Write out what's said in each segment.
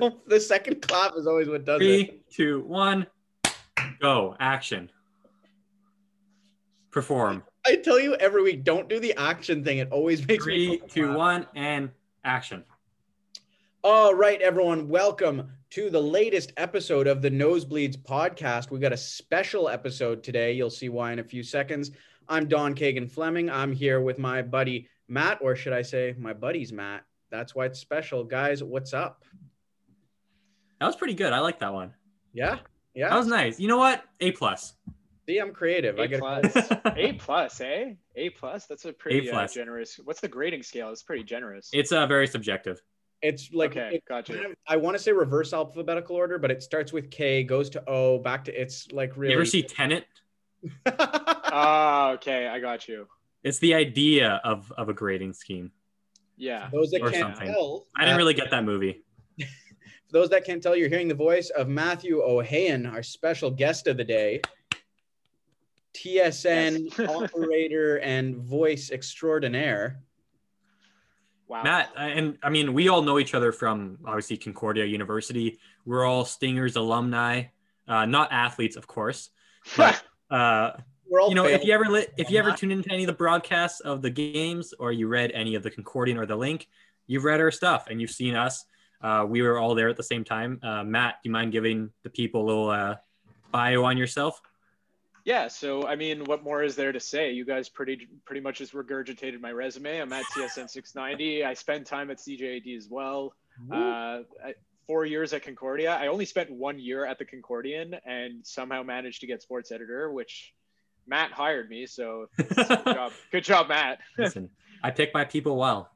don't. The second clap is always what does it. Three, two, one, go. Action. Perform. I tell you every week, don't do the action thing. It always makes me. Three, two, one, and action. All right, everyone, welcome to the latest episode of the Nosebleeds podcast. We've got a special episode today. You'll see why in a few seconds. I'm Don Kagan Fleming. I'm here with my buddy Matt, or should I say, my buddy's Matt. That's why it's special, guys. What's up? That was pretty good. I like that one. Yeah, yeah. That was nice. You know what? A plus. See, I'm creative. I A get plus. A plus, eh? A plus. That's a pretty uh, plus. generous. What's the grading scale? It's pretty generous. It's uh, very subjective. It's like okay, it gotcha. kind of- I want to say reverse alphabetical order, but it starts with K, goes to O, back to it's like really. You ever see Tenet? Ah, okay, I got you. It's the idea of of a grading scheme. Yeah. those that or can't something. tell, I didn't uh, really get that movie. For those that can't tell, you're hearing the voice of Matthew Ohayon, our special guest of the day, TSN Yes. operator and voice extraordinaire. Wow. Matt, and I mean, we all know each other from obviously Concordia University. We're all Stingers alumni, uh, not athletes, of course. But uh, We're all you know, if you ever li- if you ever tune into any of the broadcasts of the games, or you read any of the Concordian or the Link, you've read our stuff and you've seen us. Uh, we were all there at the same time. Uh, Matt, do you mind giving the people a little uh, bio on yourself? yeah. So, I mean, what more is there to say? You guys pretty pretty much just regurgitated my resume. I'm at TSN 690. I spend time at CJAD as well. Uh, I, four years at Concordia. I only spent one year at the Concordian and somehow managed to get sports editor, which Matt hired me. So, good job, good job, Matt. Listen, I pick my people well.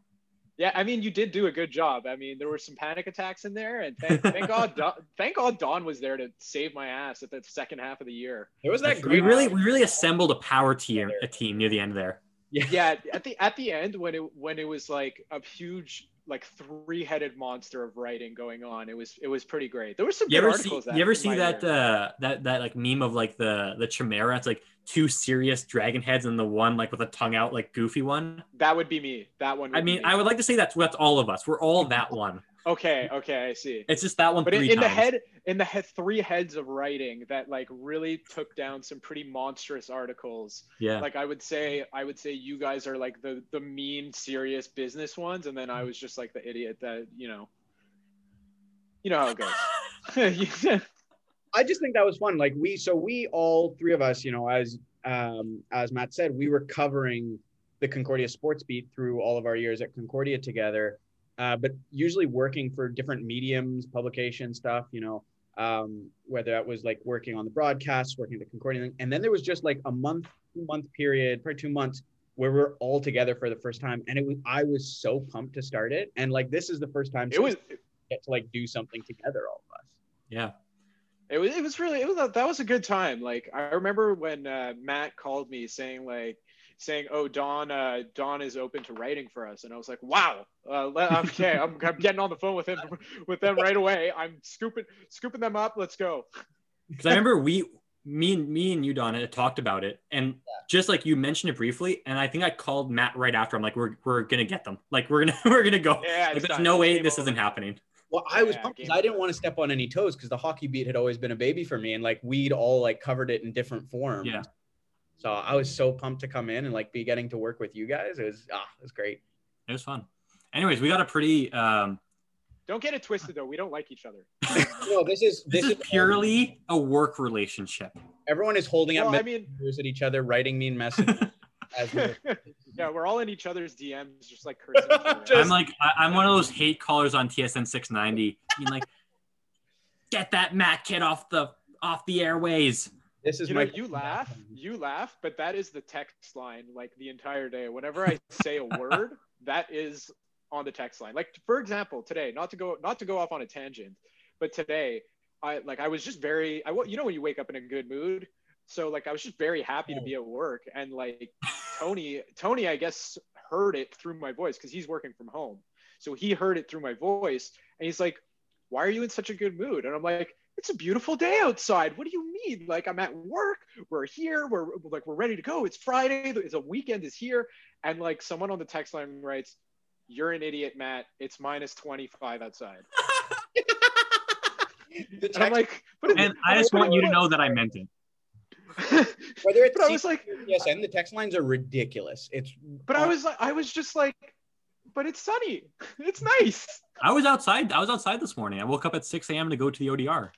Yeah, I mean, you did do a good job. I mean, there were some panic attacks in there, and thank, thank God, Don, thank God, Don was there to save my ass at the second half of the year. There was that great we really we really assembled a power team a team near the end there. Yeah, yeah, at the at the end when it when it was like a huge like three-headed monster of writing going on, it was it was pretty great. There were some You good ever see articles. you ever see that year. uh that that like meme of like the the chimera? It's like two serious dragon heads and the one like with a tongue out like goofy one. that would be me. That one. Would I mean, me. I would like to say that's that's all of us. We're all that one. Okay, okay, I see. It's just that one But in, in the times. head, in the head, three heads of writing that like really took down some pretty monstrous articles. yeah. like I would say, I would say you guys are like the the mean, serious business ones, and then I was just like the idiot that you know, you know how it goes. I just think that was fun. Like we, so we all three of us, you know, as um, as Matt said, we were covering the Concordia sports beat through all of our years at Concordia together, uh, but usually working for different mediums, publication stuff, you know, um, whether that was like working on the broadcasts, working at the Concordia, and then there was just like a month, two month period, probably two months where we're all together for the first time, and it was I was so pumped to start it, and like this is the first time it was get to like do something together, all of us. yeah. It was it was really it was a, that was a good time. Like I remember when uh, Matt called me saying like saying oh Don uh, Don is open to writing for us, and I was like wow uh, okay I'm, I'm getting on the phone with him with them right away. I'm scooping scooping them up. Let's go. Because I remember we me and me and you Donna had talked about it and just like you mentioned it briefly and I think I called Matt right after I'm like we're we're gonna get them like we're gonna we're gonna go Yeah, like there's no way this over. isn't happening Well, I was Yeah, pumped 'cause game I didn't want to step on any toes because the hockey beat had always been a baby for me, and like we'd all like covered it in different forms. Yeah. So I was so pumped to come in and like be getting to work with you guys. It was ah, it was great. it was fun anyways we got a pretty um Don't get it twisted though. We don't like each other. No, this is this, is purely a work relationship everyone is holding up Well, I mean, at each other, writing mean messages. as we're- yeah, we're all in each other's DMs, just like cursing. Just- I'm like I, I'm one of those hate callers on TSN 690 being like get that Matt kid off the off the airways this is you know, you laugh, you laugh, but that is the text line like the entire day. Whenever I say a word, that is on the text line. Like for example, today, not to go not to go off on a tangent, but today, I like I was just very I you know when you wake up in a good mood. So like I was just very happy to be at work and like Tony Tony I guess heard it through my voice because he's working from home. So he heard it through my voice and he's like, "Why are you in such a good mood?" And I'm like, it's a beautiful day outside. What do you mean? Like I'm at work. We're here. We're like we're ready to go. It's Friday. It's a weekend is here. And like someone on the text line writes, "You're an idiot, Matt. It's minus 25 outside." And I'm like, but And I just want you to know that I meant it. whether it's but I was like, TSN, the text lines are ridiculous. It's but I was like, I was just like, but it's sunny. It's nice. I was outside. I was outside this morning. I woke up at 6 a.m. to go to the ODR.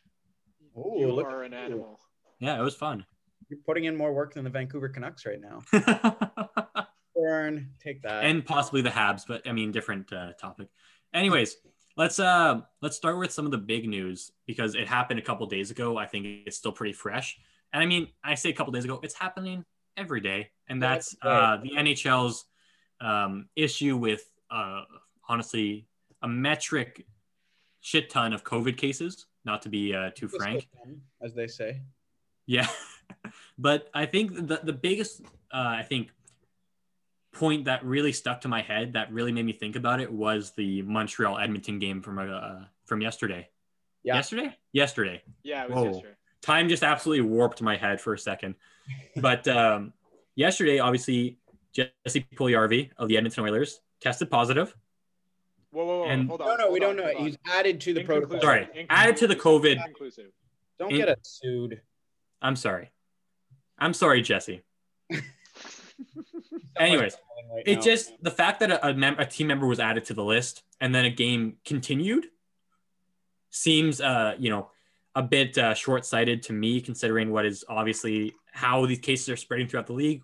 Oh, you look are at an animal. Yeah, it was fun. You're putting in more work than the Vancouver Canucks right now. Burn, take that. and possibly the Habs, but I mean, different uh, topic. Anyways, let's uh let's start with some of the big news because it happened a couple days ago. I think it's still pretty fresh. And I mean, I say a couple days ago, it's happening every day, and that's uh, the NHL's um, issue with uh, honestly a metric shit ton of COVID cases. Not to be uh, too frank. as they say. Yeah, but I think the the biggest uh, I think point that really stuck to my head that really made me think about it was the Montreal Edmonton game from uh, from yesterday. Yeah. Yesterday. Yesterday. Yeah, it was Whoa. yesterday. Time just absolutely warped my head for a second. But um, yesterday, obviously, Jesse Puljujärvi of the Edmonton Oilers tested positive. Whoa, whoa, whoa. And- hold on. No, no, we hold don't know. He's added to the protocol. Sorry, Inconclusive. added to the COVID. Inconclusive. Don't In- get us sued. I'm sorry. I'm sorry, Jesse. Anyways, Right it just the fact that a, a, mem- a team member was added to the list and then a game continued seems uh you know a bit uh, short-sighted to me considering what is obviously how these cases are spreading throughout the league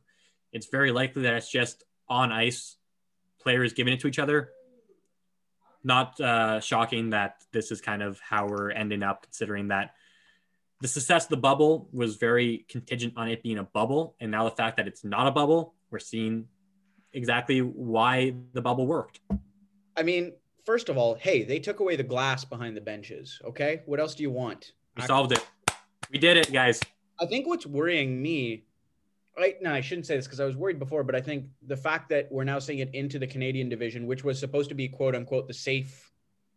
it's very likely that it's just on ice players giving it to each other not uh, shocking that this is kind of how we're ending up considering that the success of the bubble was very contingent on it being a bubble and now the fact that it's not a bubble we're seeing exactly why the bubble worked. I mean, first of all, hey, they took away the glass behind the benches. Okay, what else do you want? We solved it. We did it, guys. I think what's worrying me, right? No, I shouldn't say this because I was worried before, but I think the fact that we're now seeing it into the Canadian division, which was supposed to be quote unquote the safe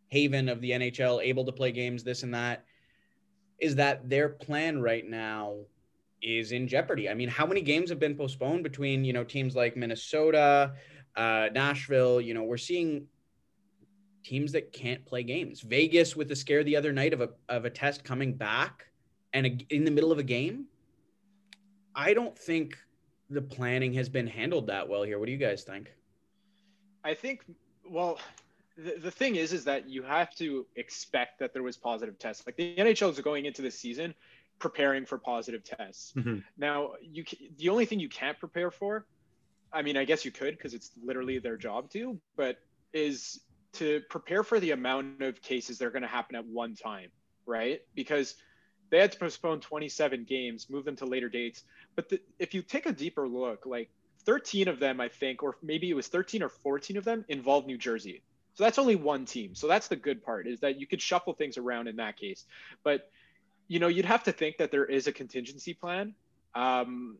haven of the NHL, able to play games, this and that, is that their plan right now is in jeopardy. I mean, how many games have been postponed between you know teams like Minnesota, uh, Nashville? You know, we're seeing teams that can't play games. Vegas with the scare the other night of a of a test coming back and a, in the middle of a game. I don't think the planning has been handled that well here. What do you guys think? I think, well, the, the thing is, is that you have to expect that there was positive tests. Like the NHL is going into this season preparing for positive tests. Mhm. Now, you the only thing you can't prepare for, I mean, I guess you could because it's literally their job to, but is to prepare for the amount of cases that are going to happen at one time, right? Because they had to postpone 27 games, move them to later dates. But the, if you take a deeper look, like 13 of them, I think, or maybe it was 13 or 14 of them involved New Jersey. So that's only one team. So that's the good part is that you could shuffle things around in that case. But you know, you'd have to think that there is a contingency plan. Um,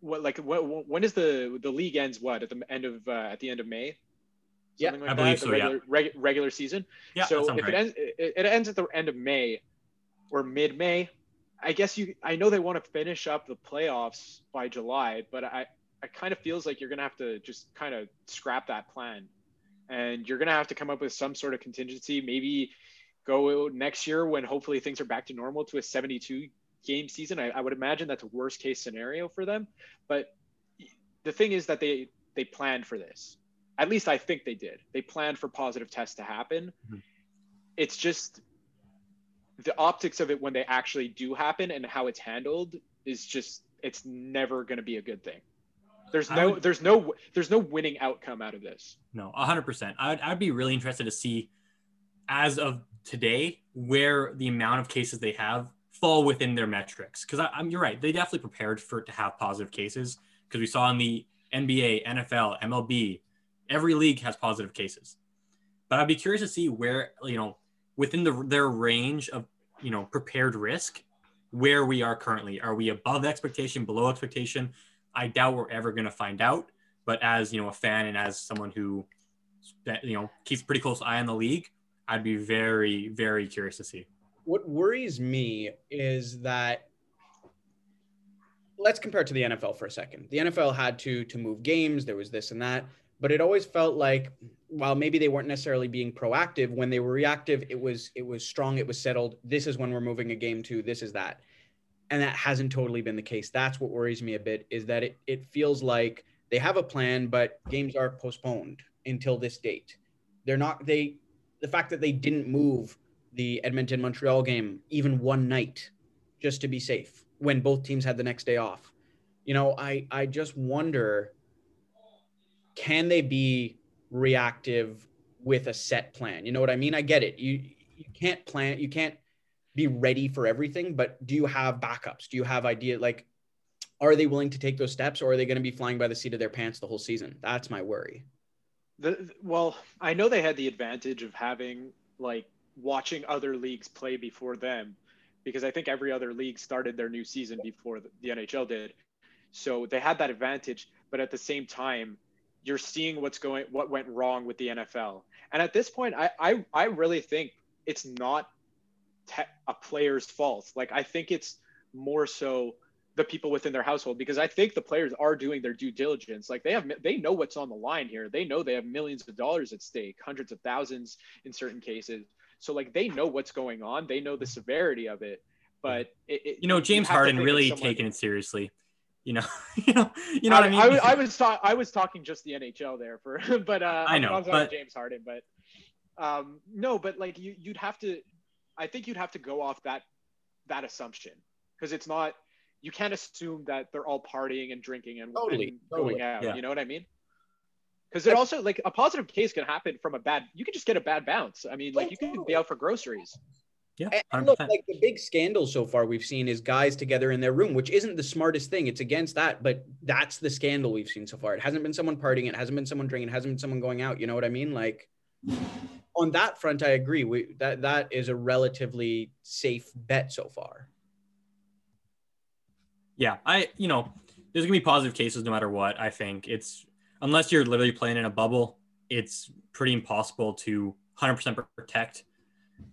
what like what, when is the the league ends? What at the end of uh, at the end of May? Yeah, like I believe that, so, the yeah. regular, reg, regular season. Yeah, that so if right. it ends, it, it ends at the end of May or mid May, I guess you. I know they want to finish up the playoffs by July, but I, I kind of feels like you're gonna have to just kind of scrap that plan, and you're gonna have to come up with some sort of contingency. Maybe go next year when hopefully things are back to normal to a 72 game season. I, I would imagine that's a worst case scenario for them, but the thing is that they they planned for this. At least I think they did. They planned for positive tests to happen. Mhm. It's just the optics of it when they actually do happen and how it's handled is just it's never going to be a good thing. There's no would- there's no there's no winning outcome out of this. No, 100%. I'd, I'd be really interested to see, as of today, where the amount of cases they have fall within their metrics. Because I'm, you're right, they definitely prepared for it to have positive cases. Because we saw in the NBA, NFL, MLB, every league has positive cases. But I'd be curious to see where, you know, within the, their range of, you know, prepared risk, where we are currently. Are we above expectation, below expectation? I doubt we're ever going to find out but as you know a fan and as someone who you know keeps pretty close eye on the league i'd be very very curious to see What worries me is that let's compare it to the NFL for a second. The NFL had to to move games, there was this and that, but it always felt like while maybe they weren't necessarily being proactive, when they were reactive, it was it was strong, it was settled. This is when we're moving a game to, this is that. And that hasn't totally been the case. That's what worries me a bit is that it it feels like they have a plan, but games are postponed until this date. They're not they the fact that they didn't move the Edmonton Montreal game even one night just to be safe when both teams had the next day off. You know, I I just wonder can they be reactive with a set plan? You know what I mean? I get it. You you can't plan, you can't be ready for everything, but do you have backups? Do you have idea like are they willing to take those steps or are they going to be flying by the seat of their pants the whole season? That's my worry. The, well, I know they had the advantage of having like watching other leagues play before them because I think every other league started their new season before the, the NHL did. So they had that advantage, but at the same time, you're seeing what's going what went wrong with the NFL. And at this point, I I, I really think it's not te- a player's fault. Like I think it's more so the people within their household because I think the players are doing their due diligence. Like they have they know what's on the line here. They know they have millions of dollars at stake, hundreds of thousands in certain cases. So like they know what's going on. They know the severity of it. But it, it, you know, James you Harden really someone... taking it seriously you know, you know, you know I, what I mean. I, I was ta- I was talking just the NHL there for, but uh, I know, but, James Harden, but um, no, but like you, you'd have to, I think you'd have to go off that that assumption because it's not, you can't assume that they're all partying and drinking and, totally, and totally. going out. Yeah. You know what I mean? Because it also like a positive case can happen from a bad. You can just get a bad bounce. I mean, like you can be out for groceries. Yeah. And look, like the big scandal so far we've seen is guys together in their room, which isn't the smartest thing. It's against that, but that's the scandal we've seen so far. It hasn't been someone partying, it hasn't been someone drinking, it hasn't been someone going out. You know what I mean? Like on that front, I agree. We that that is a relatively safe bet so far. Yeah, I you know, there's gonna be positive cases no matter what. I think it's unless you're literally playing in a bubble, it's pretty impossible to 100% protect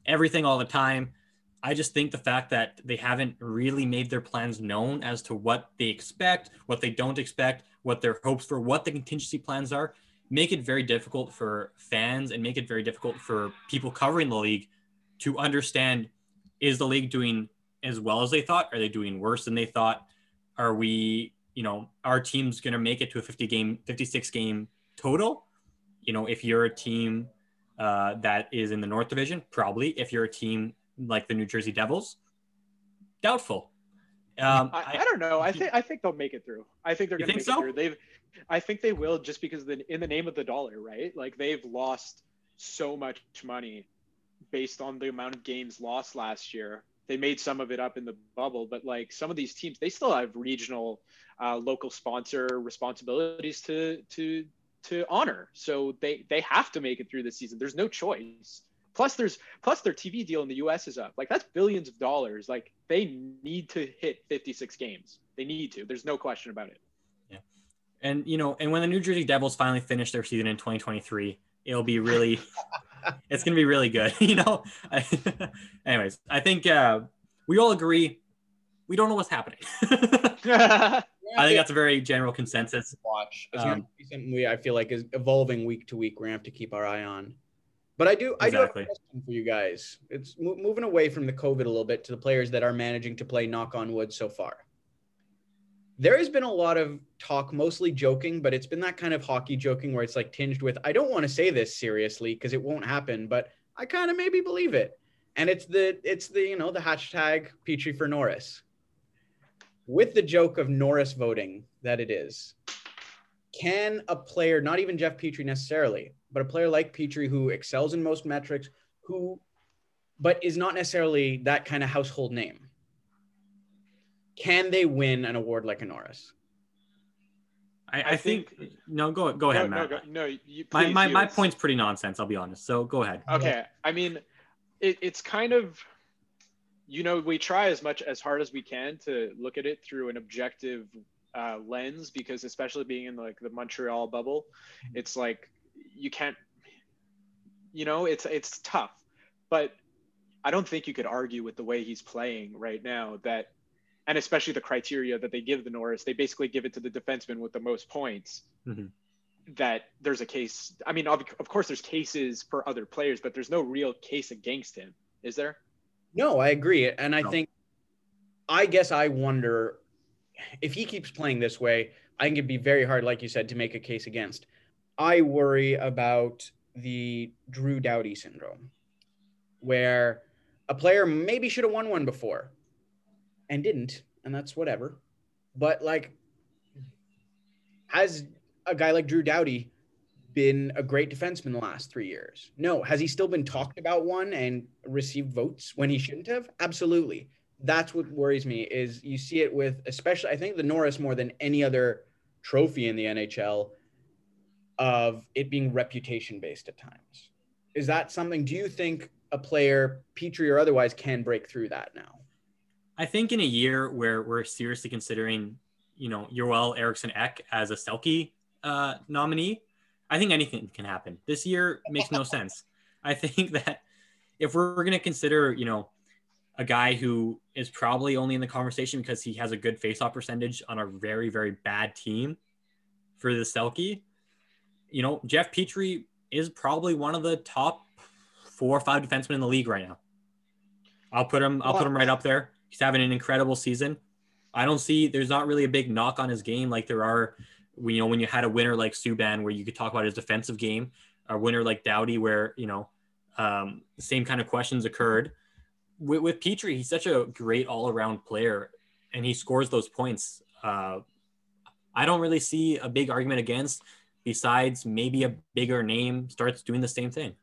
everything all the time. I just think the fact that they haven't really made their plans known as to what they expect, what they don't expect, what their hopes for, what the contingency plans are, make it very difficult for fans and make it very difficult for people covering the league to understand is the league doing as well as they thought? Are they doing worse than they thought? Are we, you know, our team's going to make it to a 50 game, 56 game total? You know, if you're a team uh, that is in the North Division? Probably. If you're a team like the New Jersey Devils, doubtful. Um, I, I, don't know. I think I think they'll make it through. I think they're going to make so? it through. They've, I think they will just because the, in the name of the dollar, right? Like they've lost so much money based on the amount of games lost last year. They made some of it up in the bubble, but like some of these teams, they still have regional, uh, local sponsor responsibilities to to to honor. So they they have to make it through the season. There's no choice. Plus there's plus their TV deal in the US is up. Like that's billions of dollars. Like they need to hit 56 games. They need to. There's no question about it. Yeah. And you know, and when the New Jersey Devils finally finish their season in 2023, it'll be really it's going to be really good, you know. anyways, I think uh we all agree we don't know what's happening. I think that's a very general consensus. Watch. It's um, something we I feel like is evolving week to week. We're gonna have to keep our eye on. But I do, exactly. I do have a question for you guys. It's moving away from the COVID a little bit to the players that are managing to play knock on wood so far. There has been a lot of talk, mostly joking, but it's been that kind of hockey joking where it's like tinged with, I don't want to say this seriously because it won't happen, but I kind of maybe believe it. And it's the, it's the, you know, the hashtag Petry for Norris with the joke of Norris voting that it is, can a player, not even Jeff Petry necessarily, but a player like Petry who excels in most metrics, who, but is not necessarily that kind of household name, can they win an award like a Norris? I, I, I think, think, no. Go go ahead, no, Matt. No, go, no you, my my, my point's pretty nonsense. I'll be honest. So go ahead. Okay. I mean, it, it's kind of you know, we try as much as hard as we can to look at it through an objective uh, lens because especially being in like the Montreal bubble, it's like you can't, you know, it's it's tough. But I don't think you could argue with the way he's playing right now that, and especially the criteria that they give the Norris, they basically give it to the defenseman with the most points. Mm-hmm. that there's a case. I mean, of, of course, there's cases for other players, but there's no real case against him, is there? No, I agree, and I No. think, I guess I wonder if he keeps playing this way. I think it'd be very hard, like you said, to make a case against. I worry about the Drew Doughty syndrome, where a player maybe should have won one before and didn't, and that's whatever. But like, has a guy like Drew Doughty been a great defenseman the last three years? No. Has he still been talked about one and received votes when he shouldn't have? Absolutely. That's what worries me is you see it with especially I think the Norris more than any other trophy in the NHL of it being reputation based at times. Is that something do you think a player, Petry or otherwise, can break through that now? I think in a year where we're seriously considering, you know, Joel Eriksson Ek as a Selke uh, nominee, I think anything can happen. This year makes no sense. I think that if we're going to consider, you know, a guy who is probably only in the conversation because he has a good faceoff percentage on a very, very bad team for the Selke, you know, Jeff Petry is probably one of the top four or five defensemen in the league right now. I'll put him. I'll put him right up there. He's having an incredible season. I don't see. There's not really a big knock on his game like there are. You know, when you had a winner like Subban, where you could talk about his defensive game, a winner like Doughty, where you know um, the same kind of questions occurred. With, with Petry, he's such a great all-around player, and he scores those points. Uh, I don't really see a big argument against. Besides, maybe a bigger name starts doing the same thing.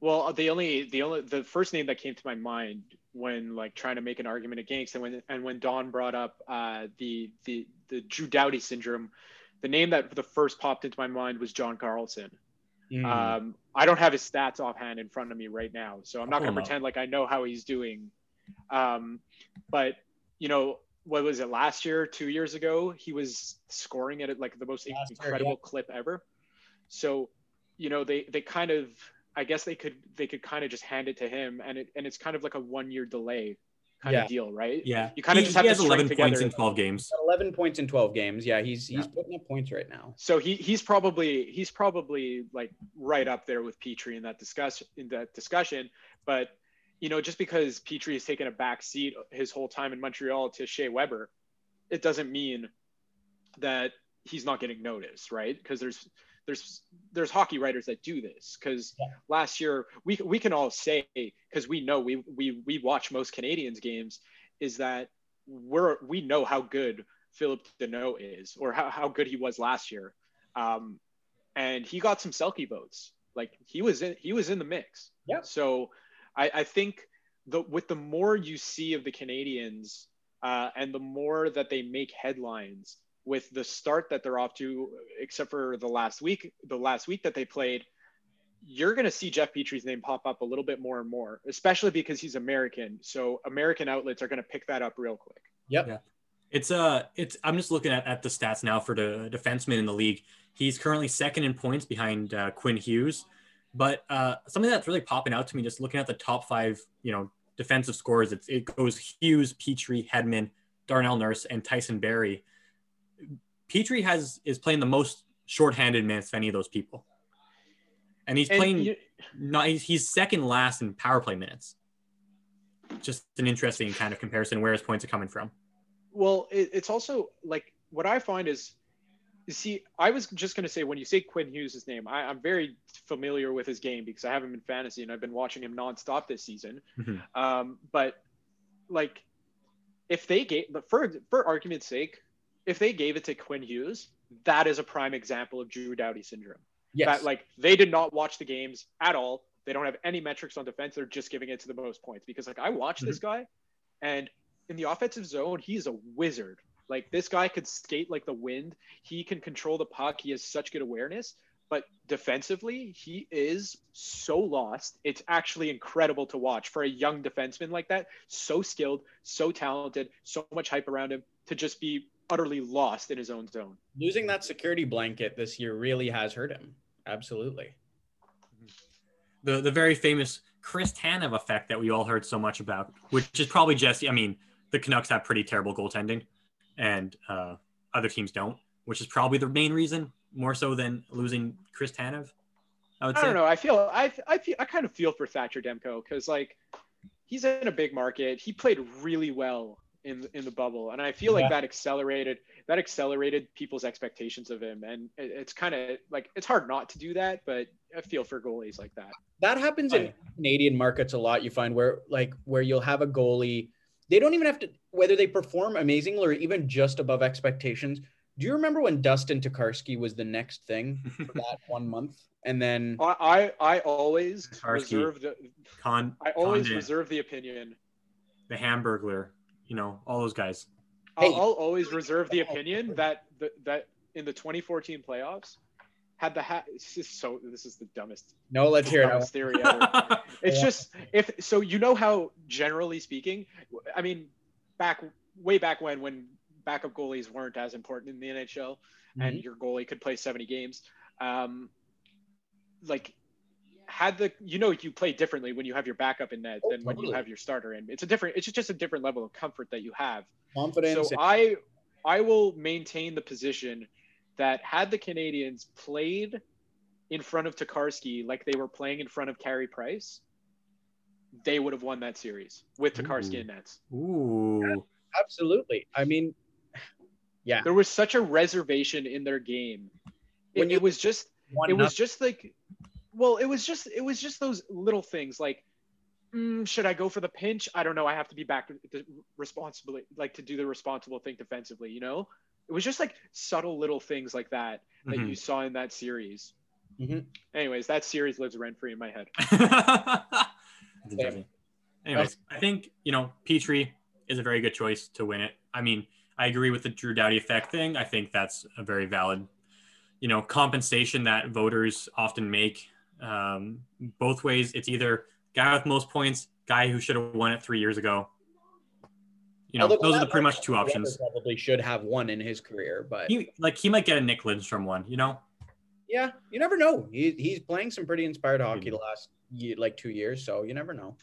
Well, the only the only the first name that came to my mind when like trying to make an argument against and when and when Don brought up uh, the the the Drew Doughty syndrome, the name that the first popped into my mind was John Carlson. Mm. Um, I don't have his stats offhand in front of me right now, so I'm not going Oh, to pretend like I know how he's doing. Um, but you know, what was it last year, two years ago? He was scoring at like the most Last year, incredible clip ever. So, you know, they they kind of, I guess they could they could kind of just hand it to him, and it and it's kind of like a one year delay kind Yeah. of deal, right? Yeah, You kinda He- just have he to has string 11 points together- in 12 games. 11 points in 12 games. Yeah, he's he's Yeah. putting up points right now. So he he's probably he's probably like right up there with Petry in that discuss in that discussion. But you know, just because Petry has taken a back seat his whole time in Montreal to Shea Weber, it doesn't mean that he's not getting noticed, right? Because there's there's there's hockey writers that do this. Because Yeah. last year we we can all say because we know we we we watch most Canadiens games is that we're we know how good Phillip Danault is or how, how good he was last year. Um, and he got some Selke votes. Like he was in he was in the mix. Yeah. So I, I think the with the more you see of the Canadiens uh, and the more that they make headlines with the start that they're off to, except for the last week, the last week that they played, you're going to see Jeff Petry's name pop up a little bit more and more, especially because he's American. So American outlets are going to pick that up real quick. Yep. Yeah. It's uh it's I'm just looking at, at the stats now for the defenseman in the league. He's currently second in points behind uh, Quinn Hughes. But uh, something that's really popping out to me, just looking at the top five, you know, defensive scores, it's, it goes Hughes, Petry, Hedman, Darnell Nurse, and Tyson Barrie. Petry has is playing the most shorthanded minutes of any of those people, and he's And playing. you- not he's, he's second last in power play minutes. Just an interesting kind of comparison where his points are coming from. Well, it, it's also like what I find is, you see, I was just going to say when you say Quinn Hughes' name, I, I'm very familiar with his game because I have him in fantasy and I've been watching him nonstop this season. Mhm. Um, but like, if they gave, but for for argument's sake, if they gave it to Quinn Hughes, that is a prime example of Drew Doughty syndrome. Yes. That like they did not watch the games at all. They don't have any metrics on defense. They're just giving it to the most points because like I watched mm-hmm. this guy, and in the offensive zone, he's a wizard. Like this guy could skate like the wind. He can control the puck. He has such good awareness. But defensively, he is so lost. It's actually incredible to watch for a young defenseman like that. So skilled, so talented, so much hype around him to just be utterly lost in his own zone. Losing that security blanket this year really has hurt him. Absolutely. the the very famous Chris Tanev effect that we all heard so much about, which is probably just I mean the Canucks have pretty terrible goaltending, and uh, other teams don't, which is probably the main reason. more so than losing Chris Tanev. I would I say. don't know. I feel I I feel I kind of feel for Thatcher Demko because like he's in a big market. He played really well in in the bubble, and I feel Yeah. like that accelerated that accelerated people's expectations of him. And it, it's kind of like it's hard not to do that, but I feel for goalies like that. that happens in Canadian markets a lot. You find where like where you'll have a goalie, they don't even have to whether they perform amazing or even just above expectations. Do you remember when Dustin Tokarski was the next thing for that one month, and then I I, I always Tarski. reserve the Con, I always Condit, reserve the opinion. the Hamburglar, you know, all those guys. Hey. I'll, I'll always reserve the opinion that that, that in the 2014 playoffs had the hat. This is so. This is the dumbest, no, let's hear it. dumbest theory ever. It's Yeah. just if so. You know how generally speaking, I mean, back way back when when backup goalies weren't as important in the NHL and Mhm. your goalie could play 70 games. Um, like had the you know you play differently when you have your backup in net Oh, than when you have your starter in. It's a different. It's just a different level of comfort that you have. confidence. So I I will maintain the position that had the Canadiens played in front of Tokarski like they were playing in front of Carey Price, they would have won that series with Tokarski Ooh. and Nets. Ooh. absolutely. I mean, yeah, There was such a reservation in their game. It, When you- it was just one it was just like well it was just it was just those little things like mm, should i go for the pinch i don't know i have to be back to, to responsibly like to do the responsible thing defensively you know it was just like subtle little things like that that Mhm. you saw in that series Mhm. anyways that series lives rent free in my head That's. Anyways, I think you know Petry is a very good choice to win it. I mean, I agree with the Drew Doughty effect thing. I think that's a very valid, you know, compensation that voters often make. Um, both ways, it's either guy with most points, guy who should have won it three years ago. You know, Although those are the pretty much two options. Probably should have one in his career, but He like he might get a Nick Lidstrom one. You know, yeah, you never know. He, he's playing some pretty inspired hockey the last ye like two years, so you never know.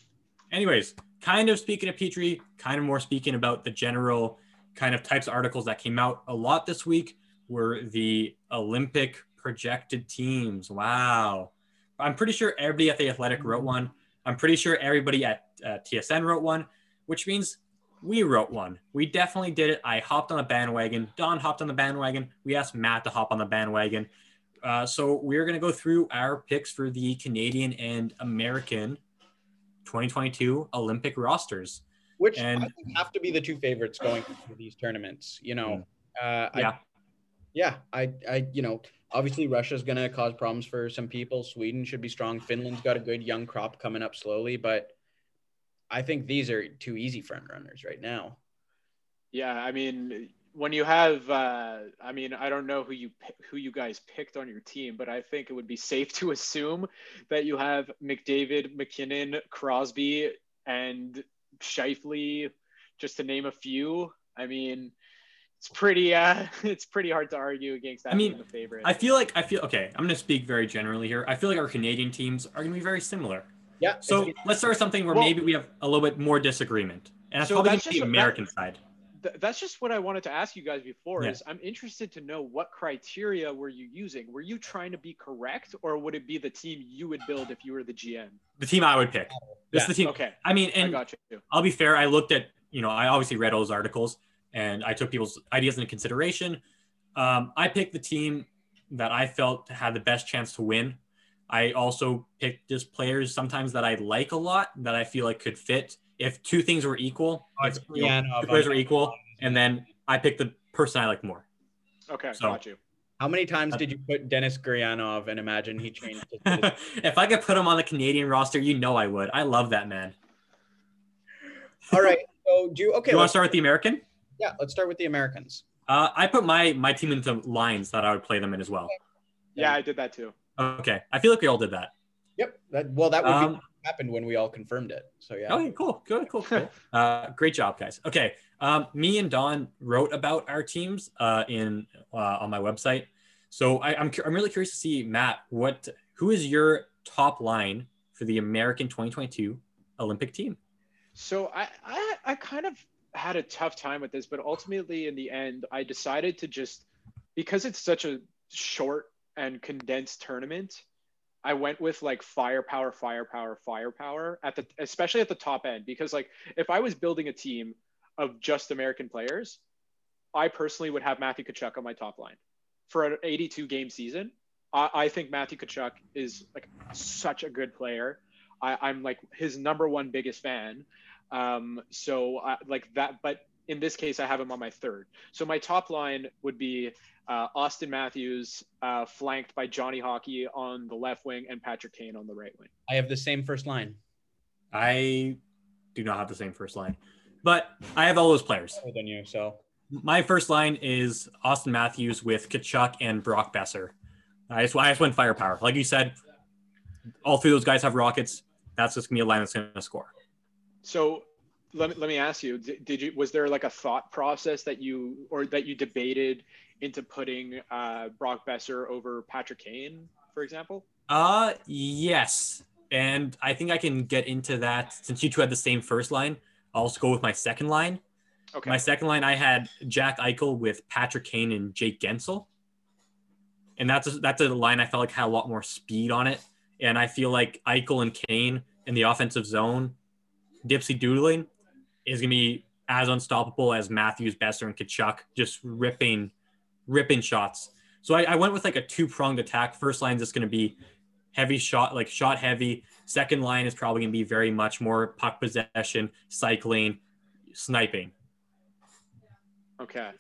anyways, kind of speaking of Petry, kind of more speaking about the general kind of types of articles that came out a lot this week were the Olympic projected teams. Wow. I'm pretty sure everybody at the Athletic wrote one. I'm pretty sure everybody at uh, TSN wrote one, which means we wrote one. We definitely did it. I hopped on a bandwagon. Don hopped on the bandwagon. We asked Matt to hop on the bandwagon. Uh, so we're going to go through our picks for the Canadian and American 2022 Olympic rosters. Which And- I think have to be the two favorites going to these tournaments. You know, uh, I, Yeah. I, I, you know, obviously Russia's going to cause problems for some people. Sweden should be strong. Finland's got a good young crop coming up slowly, but I think these are two easy front runners right now. yeah i mean when you have uh, i mean i don't know who you who you guys picked on your team but i think it would be safe to assume that you have mcdavid MacKinnon crosby and Scheifele just to name a few i mean it's pretty uh it's pretty hard to argue against that I mean, being the favorite I feel like I feel okay. I'm going to speak very generally here. I feel like our Canadian teams are going to be very similar. Yeah. So it's- let's start with something where Well- maybe we have a little bit more disagreement, and that's So probably that's gonna be the just- that- American side. Th- that's just what I wanted to ask you guys before. Yeah. Is I'm interested to know what criteria were you using? Were you trying to be correct, or would it be the team you would build if you were the GM? The team I would pick. This is the team. Okay, I mean, I and got you. I'll be fair. I looked at, you know, I obviously read all those articles and I took people's ideas into consideration. Um, I picked the team that I felt had the best chance to win. I also picked just players sometimes that I like a lot that I feel like could fit if two things were equal. Oh, if, it's you know, Gurianov. two players were equal, and then I picked the person I like more. Okay, So- got you. How many times did you put Denis Gurianov and imagine he changed his if I could put him on the Canadian roster, you know I would. I love that man. All right. So do you okay? you want to start with the American? Yeah, let's start with the Americans. Uh, I put my my team into lines that I would play them in as well. Yeah, I did that too. Okay, I feel like we all did that. Yep. That well, that would be Um, what happened when we all confirmed it. So yeah. Okay, cool, good, cool, cool. uh, great job, guys. Okay, um, me and Don wrote about our teams uh, in uh, on my website. So I, I'm cu- I'm really curious to see Matt. What who is your top line for the American 2022 Olympic team? So I, I I kind of had a tough time with this, but ultimately in the end, I decided to just because it's such a short and condensed tournament, I went with like firepower, firepower, firepower at the especially at the top end because like if I was building a team of just American players, I personally would have Matthew Tkachuk on my top line for an 82 game season. I, I think Matthew Tkachuk is like such a good player. I, am like his number one biggest fan. Um, so I, like that, but in this case, I have him on my third. So my top line would be uh, Auston Matthews, uh, flanked by Johnny Hockey on the left wing and Patrick Kane on the right wing. I have the same first line. I do not have the same first line, but I have all those players. Better than you, so my first line is Auston Matthews with Tkachuk and Brock Boeser. I just, I just went firepower. Like you said, all three of those guys have rockets. That's just gonna be a line that's gonna score. So let me, let me ask you did, you was there like a thought process that you or that you debated into putting uh, brock boeser over patrick kane for example? Uh yes. And i think i can get into that since you two had the same first line. I'll also go with my second line. Okay. My second line i had jack eichel with patrick kane and jake Guentzel. And that's a, that's a line i felt like had a lot more speed on it. And i feel like eichel and kane in the offensive zone dipsy doodling is going to be as unstoppable as Matthews, Boeser, and Tkachuk, just ripping, ripping shots. So I, I went with like a two pronged attack. First line is just going to be heavy shot, like shot heavy. Second line is probably going to be very much more puck possession, cycling, sniping. Okay.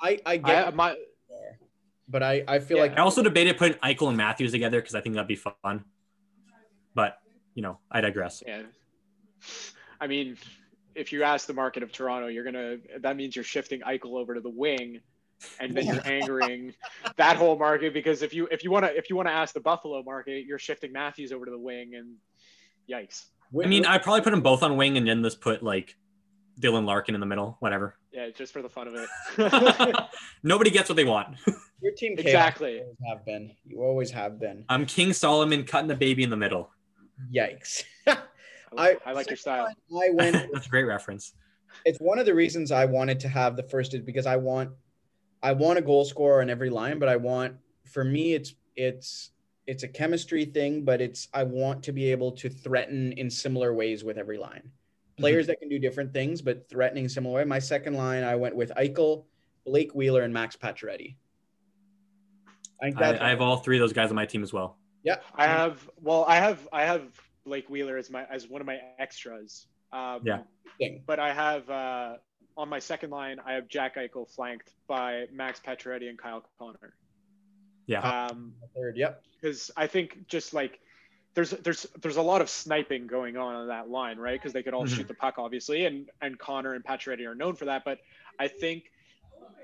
I I get I, my, but I I feel yeah. like I also debated putting Eichel and Matthews together because I think that'd be fun. But you know, I digress. Yeah. I mean, if you ask the market of Toronto, you're gonna that means you're shifting Eichel over to the wing, and then you're angering that whole market because if you if you want to if you want to ask the Buffalo market, you're shifting Matthews over to the wing, and yikes. I mean, I probably put them both on wing and then just put like Dylan Larkin in the middle, whatever. Yeah, just for the fun of it. Nobody gets what they want. Your team exactly have been. You always have been. I'm King Solomon cutting the baby in the middle. Yikes. I, I like your style. I went. That's a great reference. It's one of the reasons I wanted to have the first is because I want, I want a goal scorer on every line, but I want for me it's it's it's a chemistry thing, but it's I want to be able to threaten in similar ways with every line. Mm-hmm. Players mm-hmm. that can do different things, but threatening similar way. My second line, I went with Eichel, Blake Wheeler, and Max Pacioretty. I, I, I have all three of those guys on my team as well. Yeah, I have. Well, I have. I have Blake Wheeler as my as one of my extras. Um, yeah. But I have uh, on my second line, I have Jack Eichel flanked by Max Pacioretty and Kyle Connor. Yeah. Um, third. Yep. Because I think just like there's there's there's a lot of sniping going on on that line, right? Because they could all mm-hmm. shoot the puck, obviously, and and Connor and Pacioretty are known for that. But I think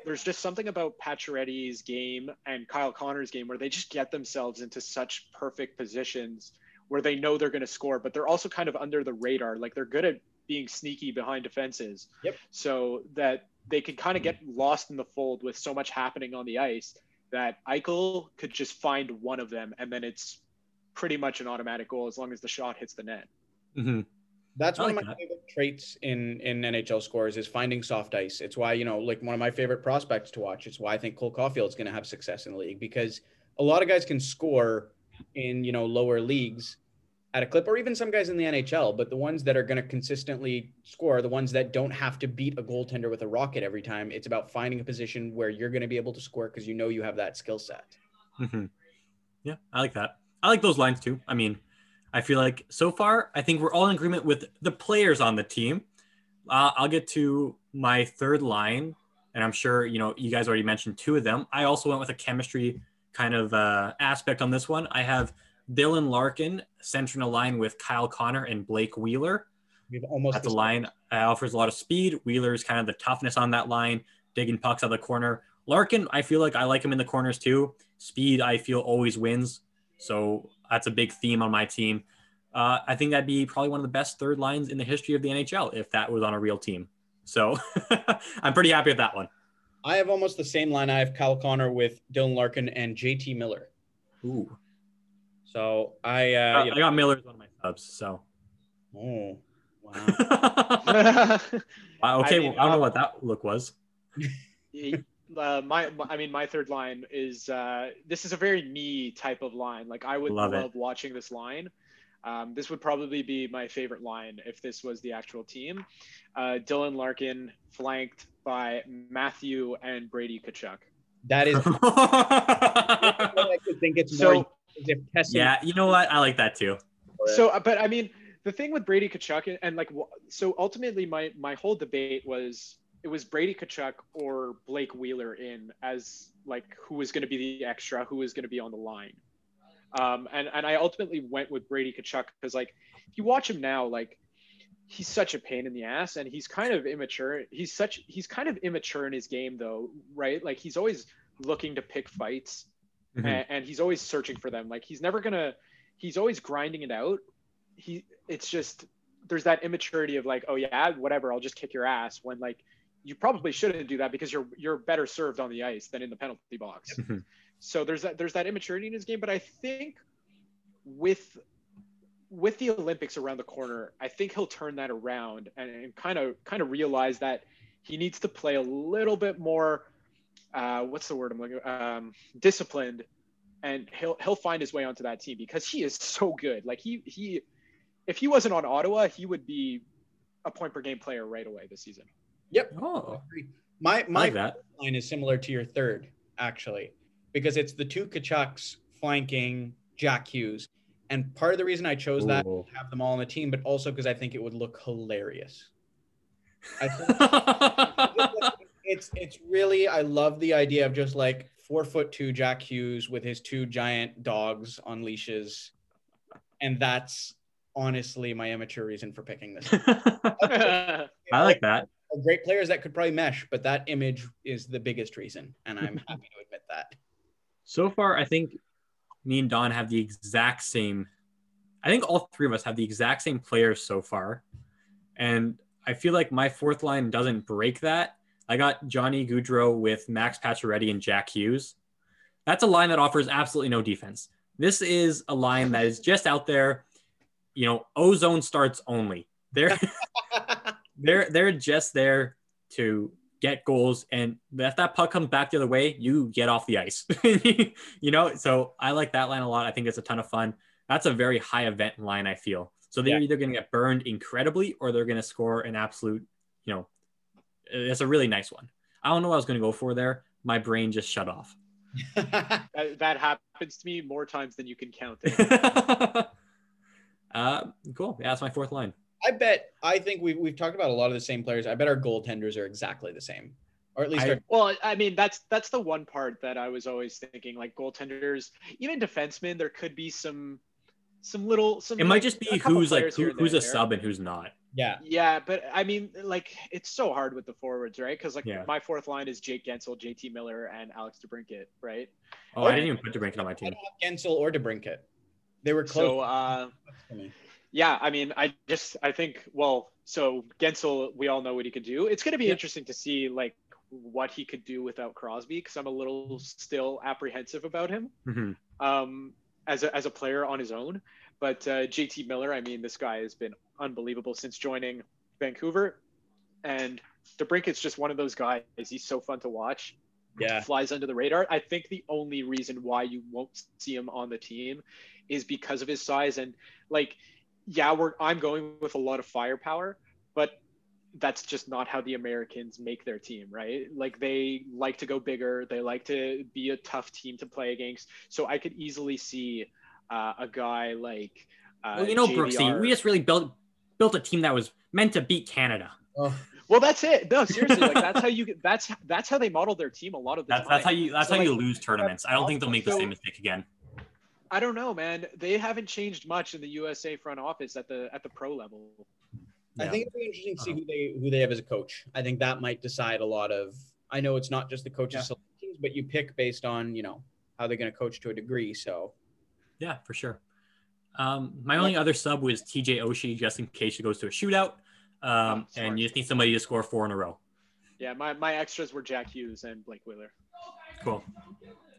there's just something about Pacioretty's game and Kyle Connor's game where they just get themselves into such perfect positions where they know they're going to score, but they're also kind of under the radar. Like they're good at being sneaky behind defenses. Yep. So that they can kind of get lost in the fold with so much happening on the ice that Eichel could just find one of them and then it's pretty much an automatic goal as long as the shot hits the net. Mm-hmm. That's one like of my that. favorite traits in in NHL scores is finding soft ice. It's why you know, like one of my favorite prospects to watch. It's why I think Cole Caufield's going to have success in the league because a lot of guys can score in you know lower leagues, at a clip, or even some guys in the NHL. But the ones that are going to consistently score, the ones that don't have to beat a goaltender with a rocket every time. It's about finding a position where you're going to be able to score because you know you have that skill set. Mm-hmm. Yeah, I like that. I like those lines too. I mean, I feel like so far, I think we're all in agreement with the players on the team. Uh, I'll get to my third line, and I'm sure you know you guys already mentioned two of them. I also went with a chemistry kind of uh, aspect on this one. I have Dylan Larkin centering a line with Kyle Connor and Blake Wheeler. We've almost That's a line uh, offers a lot of speed. Wheeler's kind of the toughness on that line, digging pucks out of the corner. Larkin, I feel like I like him in the corners too. Speed, I feel always wins. So that's a big theme on my team. Uh, I think that'd be probably one of the best third lines in the history of the NHL if that was on a real team. So I'm pretty happy with that one. I have almost the same line. I have Kyle Connor with Dylan Larkin and JT Miller. Ooh. So I, uh, I got Miller's on my subs. So. Oh, wow. wow okay, I, mean, well, I don't know what that look was. uh, my, my- I mean, my third line is uh, this is a very me type of line. Like I would Love love watching this line. Um, this would probably be my favorite line if this was the actual team. Uh, Dylan Larkin flanked by Matthew and Brady Tkachuk. That is. I could think it's So- more as if Tessin. yeah, you know what? I like that too. So, uh, but I mean, the thing with Brady Tkachuk and, and like, so ultimately, my my whole debate was it was Brady Tkachuk or Blake Wheeler in as like who was going to be the extra, who was going to be on the line. Um, and and I ultimately went with Brady Tkachuk because like if you watch him now, like he's such a pain in the ass and he's kind of immature. He's such he's kind of immature in his game though, right? Like he's always looking to pick fights Mhm. and, and he's always searching for them. Like he's never gonna, he's always grinding it out. He, it's just there's that immaturity of like, oh yeah, whatever, I'll just kick your ass. When like you probably shouldn't do that because you're you're better served on the ice than in the penalty box. Mhm. so there's that there's that immaturity in his game. But I think with with the Olympics around the corner, I think he'll turn that around and, and kind of kind of realize that he needs to play a little bit more. Uh, what's the word I'm looking? Um, disciplined, and he'll he'll find his way onto that team because he is so good. Like he he, if he wasn't on Ottawa, he would be a point per game player right away this season. Yep. Oh, My my like that. line is similar to your third, actually, because it's the two Tkachuks flanking Jack Hughes. And part of the reason I chose that Ooh. to have them all on the team, but also because I think it would look hilarious. I think it's it's really I love the idea of just like four foot two Jack Hughes with his two giant dogs on leashes, and that's honestly my immature reason for picking this. I like that. Great players that could probably mesh, but that image is the biggest reason, and I'm happy to admit that. So far, I think me and Don have the exact same. I think all three of us have the exact same players so far, and I feel like my fourth line doesn't break that. I got Johnny Gaudreau with Max Pacioretty and Jack Hughes. That's a line that offers absolutely no defense. This is a line that is just out there. You know, ozone starts only. They're they're they're just there to get goals and if that puck comes back the other way you get off the ice you know so i like that line a lot i think it's a ton of fun that's a very high event line i feel so they're Yeah. either going to get burned incredibly or they're going to score an absolute you know it's a really nice one i don't know what i was going to go for there my brain just shut off That, that happens to me more times than you can count. uh cool yeah that's my fourth line I bet I think we've we've talked about a lot of the same players. I bet our goaltenders are exactly the same, or at least I- Well, I mean, that's that's the one part that I was always thinking. Like goaltenders, even defensemen, there could be some some little some. it might just be who's like who, and who's a there. sub and who's not yeah. Yeah, but I mean, like it's so hard with the forwards, right? Because like Yeah. my fourth line is Jake Guentzel, JT Miller, and Alex DeBrincat, right? oh i didn't even put DeBrincat on my I team don't have Guentzel or DeBrincat. They were close So uh, yeah, I mean, I just I think well, so Guentzel, we all know what he could do. It's going to be Yeah. interesting to see like what he could do without Crosby because I'm a little still apprehensive about him. Mhm. um, as a, as a player on his own. But uh, JT Miller, I mean, this guy has been unbelievable since joining Vancouver. And DeBrincat's just one of those guys. He's so fun to watch. Yeah. Flies under the radar. I think the only reason why you won't see him on the team is because of his size. And like, yeah, we're I'm going with a lot of firepower, but that's just not how the Americans make their team, right? Like they like to go bigger. They like to be a tough team to play against. So I could easily see uh, a guy like. Uh, well, you know, JVR. Brooksy, we just really built built a team that was meant to beat Canada. Oh, Well, that's it. No, seriously, like that's how you. get That's that's how they model their team a lot of the That's time. that's how you that's So, how you lose tournaments. I don't think they'll make the so- same mistake again. I don't know, man. They haven't changed much in the USA front office at the at the pro level. I think it'll be interesting to see uh-huh. who they who they have as a coach. I think that might decide a lot of. I know it's not just the coaches' Yeah. selections, but you pick based on you know how they're going to coach to a degree. So Yeah, for sure. Um, my only other sub was TJ Oshie, just in case it goes to a shootout. Um, Oh, and you just need somebody to score four in a row. Yeah, my, my extras were Jack Hughes and Blake Wheeler. Cool.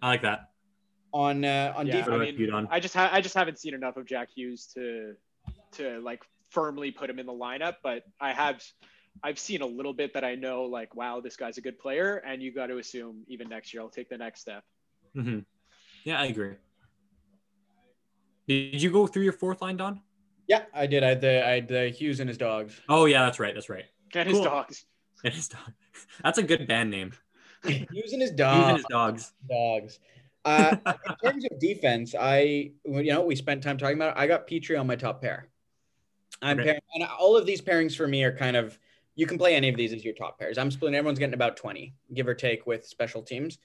I like that. on uh, on Yeah, defense, I mean. I just ha- I just haven't seen enough of Jack Hughes to to like firmly put him in the lineup, but I have I've seen a little bit that I know, like, wow, this guy's a good player, and you got to assume even next year I'll take the next step. Mm-hmm. Yeah, I agree. Did you go through your fourth line, Don? Yeah, I did. I had the I had the Hughes and his dogs. Oh yeah, that's right. That's right. And his dogs. And his dog. That's a good band name. Hughes and his Even dogs. his dogs. dogs. Uh, in terms of defense, I you know we spent time talking about it. I got Petry on my top pair. I'm Okay. pairing, and all of these pairings for me are kind of you can play any of these as your top pairs. I'm splitting. Everyone's getting about twenty, give or take, with special teams.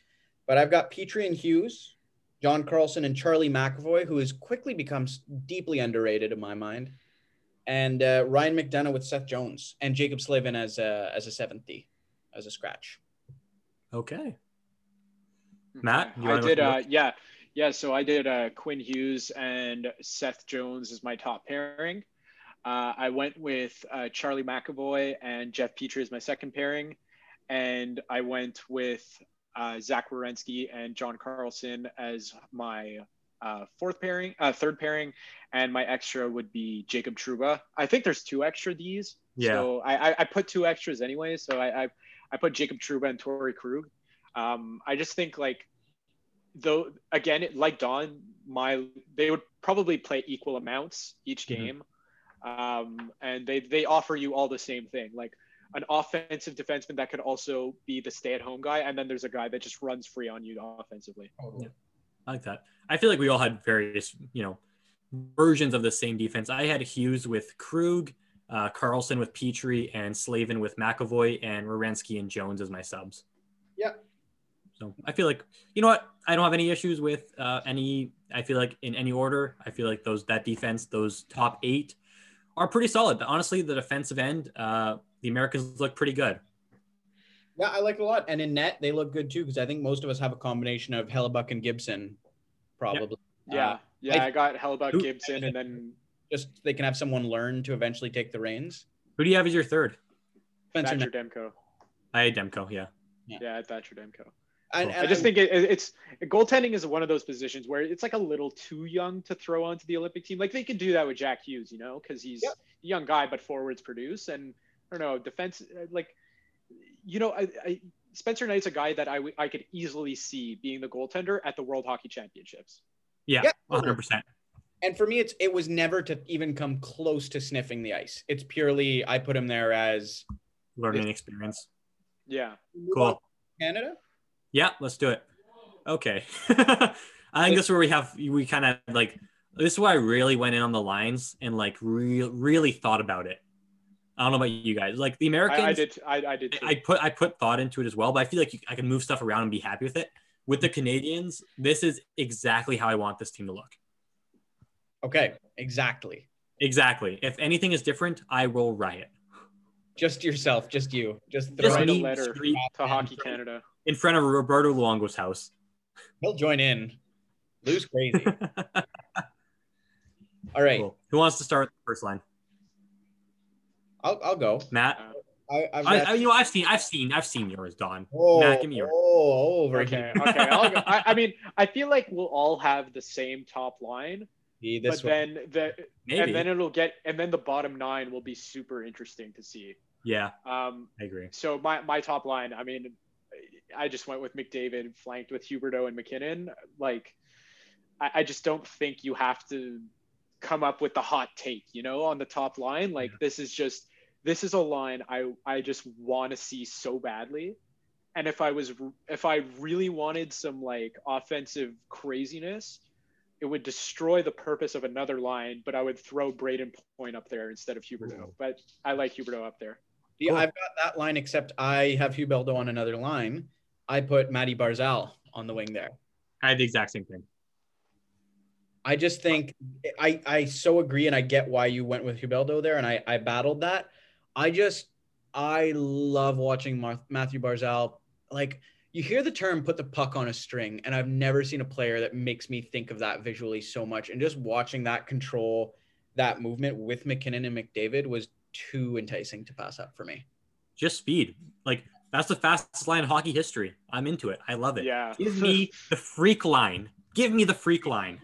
But I've got Petry and Hughes, John Carlson and Charlie McAvoy, who has quickly become deeply underrated in my mind, and uh, Ryan McDonagh with Seth Jones and Jacob Slavin as a as a seventh D, as a scratch. Okay. Matt, you I did. Uh, yeah, yeah. So I did uh, Quinn Hughes and Seth Jones as my top pairing. Uh, I went with uh, Charlie McAvoy and Jeff Petry as my second pairing, and I went with uh, Zach Werenski and John Carlson as my uh, fourth pairing, uh, third pairing, and my extra would be Jacob Trouba. I think there's two extra D's. Yeah. So I, I, I put two extras anyway. So I, I, I put Jacob Trouba and Torey Krug. Um, I just think like, though again, like Don, my they would probably play equal amounts each Mhm. game, um, and they they offer you all the same thing, like an offensive defenseman that could also be the stay-at-home guy, and then there's a guy that just runs free on you offensively. I like that. I feel like we all had various, you know, versions of the same defense. I had Hughes with Krug, uh, Carlson with Petry, and Slavin with McAvoy, and Werenski and Jones as my subs. Yeah. So I feel like you know what I don't have any issues with uh, any. I feel like in any order, I feel like those that defense, those top eight, are pretty solid. Honestly, the defensive end, uh, the Americans look pretty good. Yeah, I like it a lot. And in net, they look good too because I think most of us have a combination of Hellebuyck and Gibson, probably. Yeah, Uh, yeah. I- I, got Hellebuyck, Who- Gibson, and then just they can have someone learn to eventually take the reins. Who do you have as your third? Spencer, Thatcher Demko. I had Demko. Yeah. Yeah, Thatcher Demko. and, Cool. and I just I'm- think it, it- it's goaltending is one of those positions where it's like a little too young to throw onto the Olympic team. Like they could do that with Jack Hughes, you know, because he's Yep. a young guy, but forwards produce. And I don't know, defense, uh, like, you know, I, I Spencer Knight's a guy that I, w- I could easily see being the goaltender at the World Hockey Championships. Yeah. Yeah. 100%. and for me, it's it was never to even come close to sniffing the ice. It's purely I put him there as Learning experience. Yeah. Cool. Canada. Yeah, let's do it. Okay. I think this is where we have we kind of like this is why I really went in on the lines and like real really thought about it. I don't know about you guys. Like the Americans, I, I did. I, I did. Too. I put I put thought into it as well, but I feel like you, I can move stuff around and be happy with it. With the Canadians, this is exactly how I want this team to look. Okay, exactly. Exactly. If anything is different, I will riot Just yourself, just you, just throw Just write a letter to Hockey Canada. in front of Roberto Luongo's house. He'll join in. Lou's crazy. All right, Cool. Who wants to start with the first line? I'll I'll go. Matt. I, I've I, I, you know, I've seen, I've seen, I've seen yours, Don. oh, Matt, give me yours. oh, over Okay. here. Okay. I'll go. I, I mean, I feel like we'll all have the same top line, See, but one. then the Maybe. and then it'll get and then the bottom nine will be super interesting to see. yeah, Um, I agree. so my my top line, I mean, I just went with McDavid flanked with Huberdeau and MacKinnon. Like, I, I just don't think you have to come up with the hot take, you know, on the top line. Like, this is just this is a line I I just want to see so badly. And if I was if I really wanted some like offensive craziness, it would destroy the purpose of another line. But I would throw Brayden Point up there instead of Huberdeau. Ooh. But I like Huberdeau up there. Yeah, Cool. I've got that line, except I have Huberdeau on another line. I put Matty Barzal on the wing there. I had the exact same thing. I just think I I so agree, and I get why you went with Huberdeau there, and I I battled that. I just I love watching Mar- Matthew Barzal. Like you hear the term "put the puck on a string," and I've never seen a player that makes me think of that visually so much. And just watching that control, that movement with MacKinnon and McDavid was too enticing to pass up for me. Just speed. Like that's the fastest line in hockey history. I'm into it. I love it. Yeah. Give me the freak line. Give me the freak line.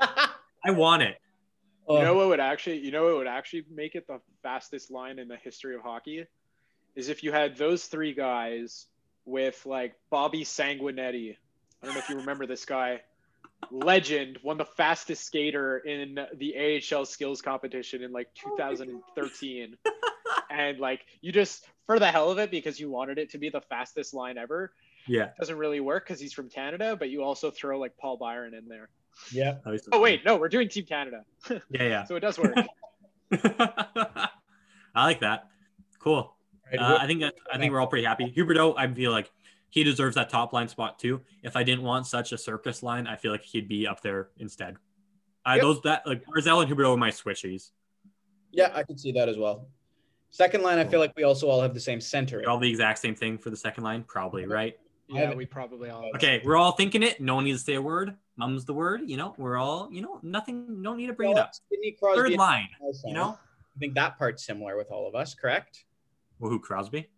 I want it. You Oh, know what would actually, you know what would actually make it the fastest line in the history of hockey? is if you had those three guys with like Bobby Sanguinetti. I don't know if you remember this guy. Legend, won the fastest skater in the AHL skills competition in like 2013. and like you just for the hell of it because you wanted it to be the fastest line ever. Yeah. It Doesn't really work because he's from Canada, but you also throw like Paul Byron in there. Yeah. Oh wait, no, we're doing Team Canada. Yeah, yeah. So it does work. I like that. Cool. Right, Uh, I think that, I think we're all pretty happy. Huberdeau, I feel like he deserves that top line spot too. If I didn't want such a circus line, I feel like he'd be up there instead. I Yep. those that like Barzal and Huberto are my switchies. yeah, I can see that as well. Second line, I feel like we also all have the same center. All the exact same thing for the second line, probably, right? Yeah, we probably all. Okay, we're all thinking it. No one needs to say a word. Mum's the word. You know, we're all, you know, nothing. No need to bring it up. Sidney Crosby. Third line. You know, I think that part's similar with all of us, correct? well, who Crosby?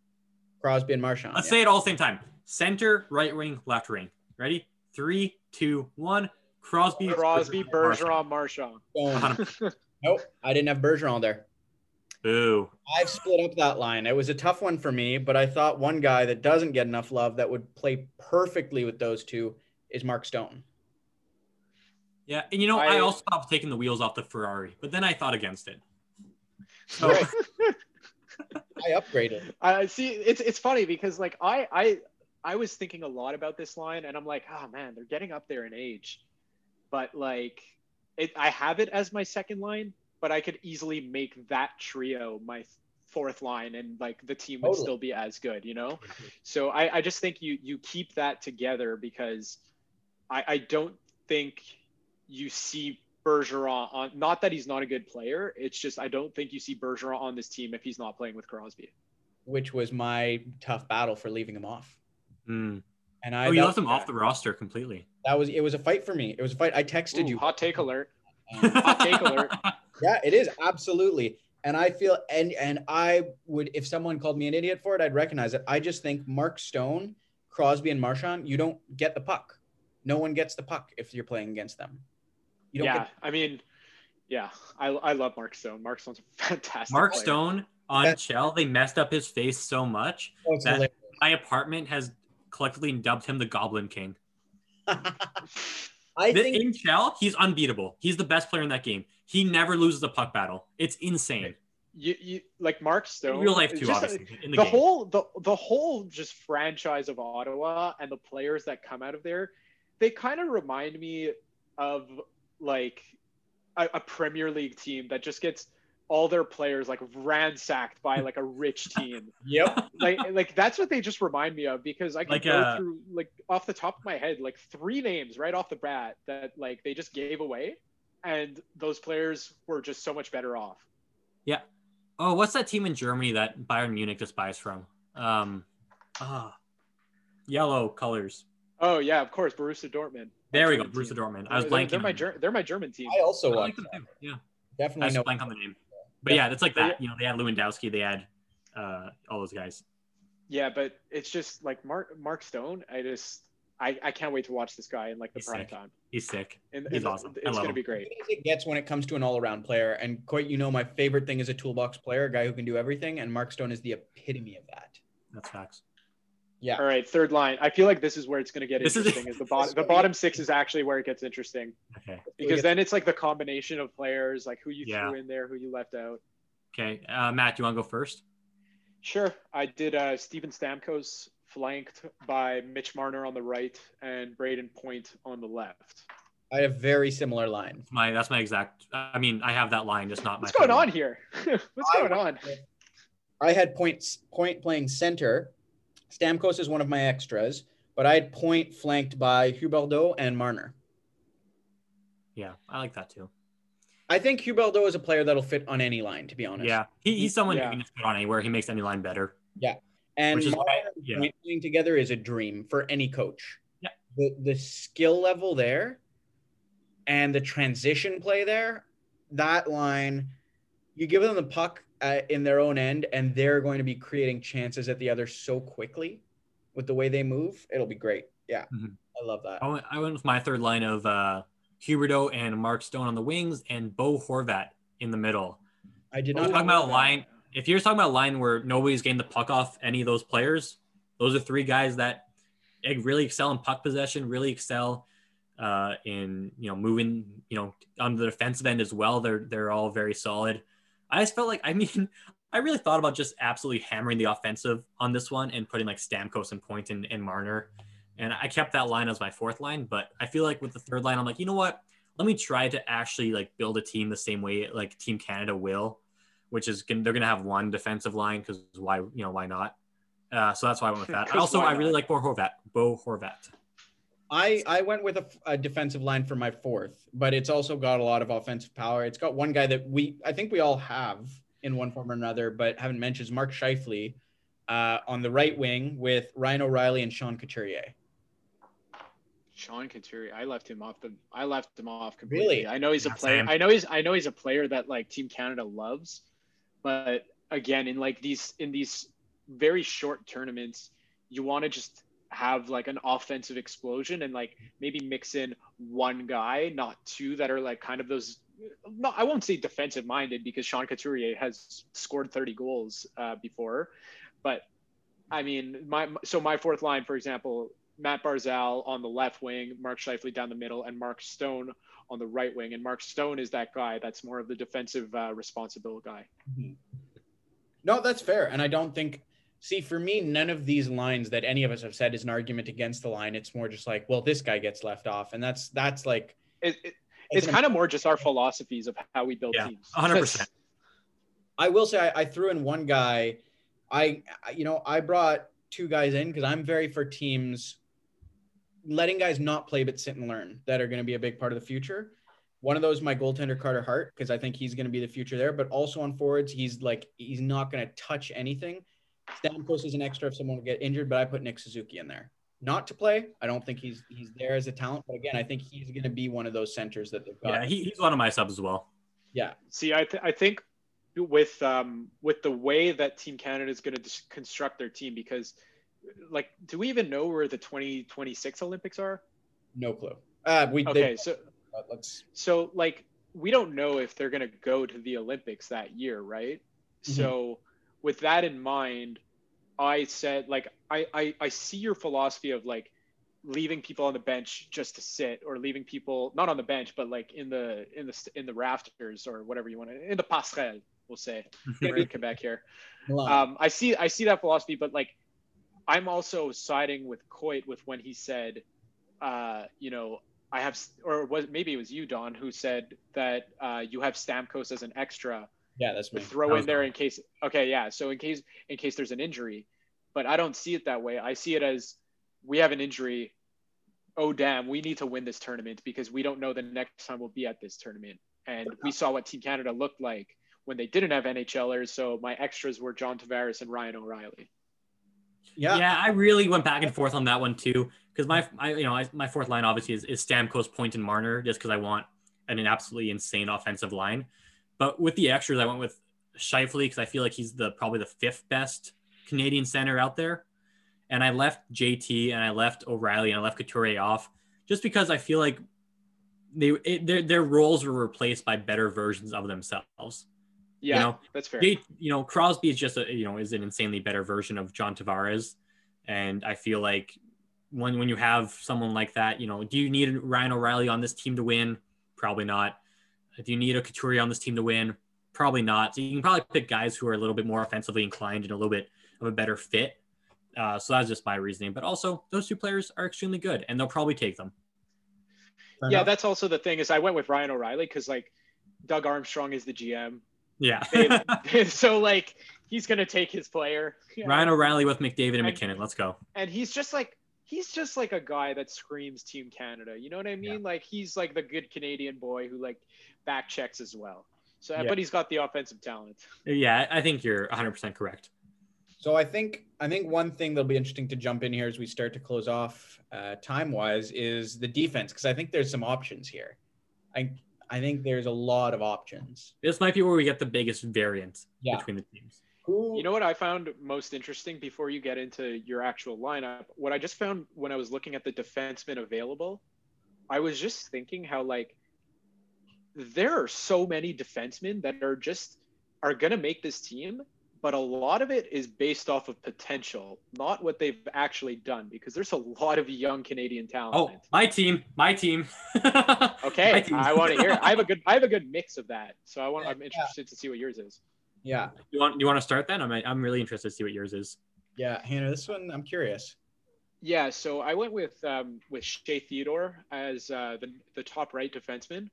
Crosby and Marchand. Let's yeah. say it all the same time. Center, right wing, left wing. Ready? Three, two, one. Crosby, Crosby, Bergeron, Bergeron, Marchand. Boom. nope, I didn't have Bergeron there. Boo. I've split up that line. It was a tough one for me, but I thought one guy that doesn't get enough love that would play perfectly with those two is Mark Stone. Yeah, and you know, I, I- also stopped taking the wheels off the Ferrari, but then I thought against it. So Right. I upgraded. I see. It's it's funny because like I I I was thinking a lot about this line, and I'm like, oh man, they're getting up there in age, but like, it I have it as my second line, but I could easily make that trio my fourth line, and like the team would Totally. still be as good, you know. So I I just think you you keep that together because I I don't think you see Bergeron on. Not that he's not a good player. It's just I don't think you see Bergeron on this team if he's not playing with Crosby. which was my tough battle for leaving him off. Hmm. And I oh, you left him off the roster completely. that was it was a fight for me. It was a fight. I texted Ooh, you. Hot take alert. Um, Hot take alert. yeah, it is absolutely. And I feel and and I would if someone called me an idiot for it, I'd recognize it. I just think Mark Stone, Crosby, and Marchand, you don't get the puck. No one gets the puck if you're playing against them. You don't Yeah, get I mean, yeah, I, I love Mark Stone. Mark Stone's a fantastic. Mark player. Stone on Yeah. Shell, they messed up his face so much. oh, that- hilarious. My apartment has collectively dubbed him the Goblin King. I Th- think in Shell, he's unbeatable. He's the best player in that game. He never loses a puck battle. It's insane. You, you like Mark Stone. In real life too, just, obviously. In the, the game. whole the the whole just franchise of Ottawa and the players that come out of there, they kind of remind me of like a, a Premier League team that just gets all their players like ransacked by like a rich team. Yep. like like that's what they just remind me of because I can Like, go uh, through like off the top of my head like three names right off the bat that like they just gave away and those players were just so much better off. Yeah. Oh, what's that team in Germany that Bayern Munich just buys from? Um, ah, yellow colors. Oh yeah, of course, Borussia Dortmund. There we go, German Borussia team. Dortmund. I was They're- blanking. They're my on Ger- they're my German team. I also I like them too. Yeah, I definitely just know. blank on the name. But yeah, that's like that. You know, they had Lewandowski. They had uh, all those guys. Yeah, but it's just like Mark Mark Stone. I just I, I can't wait to watch this guy in like the He's prime sick. time. He's sick. And, He's and awesome. I It's love gonna him. be great. it gets when it comes to an all-around player. And quite, you know, my favorite thing is a toolbox player, a guy who can do everything. And Mark Stone is the epitome of that. That's facts. Yeah. All right, third line. I feel like this is where it's gonna get This interesting. Is, the bottom the bottom six is actually where it gets interesting Okay. because then it's like the combination of players, like who you Yeah. threw in there, who you left out. Okay. Uh, Matt, you want to go first? Sure, I did. Uh, Steven Stamkos flanked by Mitch Marner on the right and Brayden Point on the left. I have very similar lines. My that's my exact. I mean, I have that line, just not my. What's going favorite. on here? What's I- going on? I had points point playing center. Stamkos is one of my extras, but I had point flanked by Huberdeau and Marner. Yeah, I like that too. I think Huberdeau is a player that'll fit on any line, to be honest. Yeah, he, he's someone Yeah. who can just put on anywhere. He makes any line better. Yeah, and Which is Marner why- yeah. playing together is a dream for any coach. Yeah. The the skill level there and the transition play there, that line, you give them the puck uh, in their own end, and they're going to be creating chances at the other so quickly with the way they move. It'll be great. Yeah. Mhm. I love that. I went, I went with my third line of uh, Huberdeau and Mark Stone on the wings and Bo Horvat in the middle. I did not talking about a line. if you're talking about a line where nobody's getting the puck off any of those players, those are three guys that really excel in puck possession, really excel uh, in you know moving you know on the defensive end as well. They're they're all very solid. I just felt like I mean I really thought about just absolutely hammering the offensive on this one and putting like Stamkos and Point and, and Marner. And I kept that line as my fourth line, but I feel like with the third line, I'm like, you know what? Let me try to actually like build a team the same way like Team Canada will, which is they're gonna have one defensive line because why you know why not? Uh, so that's why I went with that. also, I really like Bo Horvat. Bo Horvat. I I went with a, a, defensive line for my fourth, but it's also got a lot of offensive power. It's got one guy that we I think we all have in one form or another, but haven't mentioned is Mark Scheifele uh, on the right wing with Ryan O'Reilly and Sean Couturier. Sean Couturier, I left him off the. I left him off completely. Really? I know he's a player. I know he's. I know he's a player that like Team Canada loves, but again, in like these in these very short tournaments, you want to just have like an offensive explosion and like maybe mix in one guy, not two that are like kind of those. No, I won't say defensive minded because Sean Couturier has scored 30 goals uh, before, but I mean, my so my fourth line, for example, Matt Barzal on the left wing, Mark Scheifele down the middle, and Mark Stone on the right wing. And Mark Stone is that guy that's more of the defensive uh, responsible guy. Mm-hmm. No, that's fair, and I don't think See, for me, none of these lines that any of us have said is an argument against the line. It's more just like, well, this guy gets left off, and that's that's like it, it, it's kind of more just our philosophies of how we build yeah, teams. 100. percent I will say I, I, threw in one guy. I you know I brought two guys in because I'm very for teams letting guys not play but sit and learn that are going to be a big part of the future. One of those, my goaltender Carter Hart, because I think he's going to be the future there. But also on forwards, he's like he's not going to touch anything Stamkos is an extra if someone will get injured, but I put Nick Suzuki in there. Not to play. I don't think he's he's there as a talent, but again, I think he's going to be one of those centers that they've got. Yeah, he, he's one of my subs as well. Yeah. See, I th- I think with um with the way that Team Canada is going to construct their team, because like, do we even know where the 2026 Olympics are? No clue. Uh, we okay. so let's. So like, we don't know if they're going to go to the Olympics that year, right? Mm-hmm. So with that in mind, I said like I, I I see your philosophy of like leaving people on the bench just to sit or leaving people not on the bench but like in the in the in the rafters or whatever you want to in the passerelle we'll say in Quebec here. Um, I see I see that philosophy, but like I'm also siding with Coyte with when he said, uh, you know, I have or was maybe it was you Don who said that uh, you have Stamkos as an extra yeah, that's me. Throw in there in case. Okay, yeah. So in case in case there's an injury, but I don't see it that way. I see it as we have an injury. Oh damn, we need to win this tournament because we don't know the next time we'll be at this tournament. And we saw what Team Canada looked like when they didn't have NHLers. So my extras were John Tavares and Ryan O'Reilly. Yeah, yeah, I really went back and forth on that one too because my, I, you know, I, my fourth line obviously is, is Stamkos, Point, and Marner, just because I want an, an absolutely insane offensive line. But with the extras, I went with Scheifele because I feel like he's the probably the fifth best Canadian center out there. And I left JT and I left O'Reilly and I left Couturier off just because I feel like they it, their their roles were replaced by better versions of themselves. Yeah, you know, that's fair. J, you know, Crosby is just a you know is an insanely better version of John Tavares, and I feel like when when you have someone like that, you know, do you need Ryan O'Reilly on this team to win? Probably not. Do you need a Couturier on this team to win? Probably not. So you can probably pick guys who are a little bit more offensively inclined and a little bit of a better fit. Uh, so that's just my reasoning. But also, those two players are extremely good, and they'll probably take them. Fair yeah, enough. that's also the thing is I went with Ryan O'Reilly because like Doug Armstrong is the GM. Yeah. so like he's gonna take his player. Ryan know? O'Reilly with McDavid and, and MacKinnon. Let's go. And he's just like he's just like a guy that screams Team Canada. You know what I mean? Yeah. Like he's like the good Canadian boy who like back checks as well. So, yeah. but he's got the offensive talent. Yeah, I think you're 100% correct. So I think I think one thing that'll be interesting to jump in here as we start to close off uh, time wise is the defense because I think there's some options here. I I think there's a lot of options. This might be where we get the biggest variance yeah. between the teams. You know what I found most interesting before you get into your actual lineup? What I just found when I was looking at the defensemen available, I was just thinking how like there are so many defensemen that are just are gonna make this team but a lot of it is based off of potential, not what they've actually done, because there's a lot of young Canadian talent. Oh, my team, my team. okay, My team. I want to hear. I have a good, I have a good mix of that. So I want, I'm Yeah. interested to see what yours is. Yeah. you want you want to start then? I'm I'm really interested to see what yours is. Yeah. Hannah, this one, I'm curious. Yeah, so I went with um, with Shea Theodore as uh, the the top right defenseman.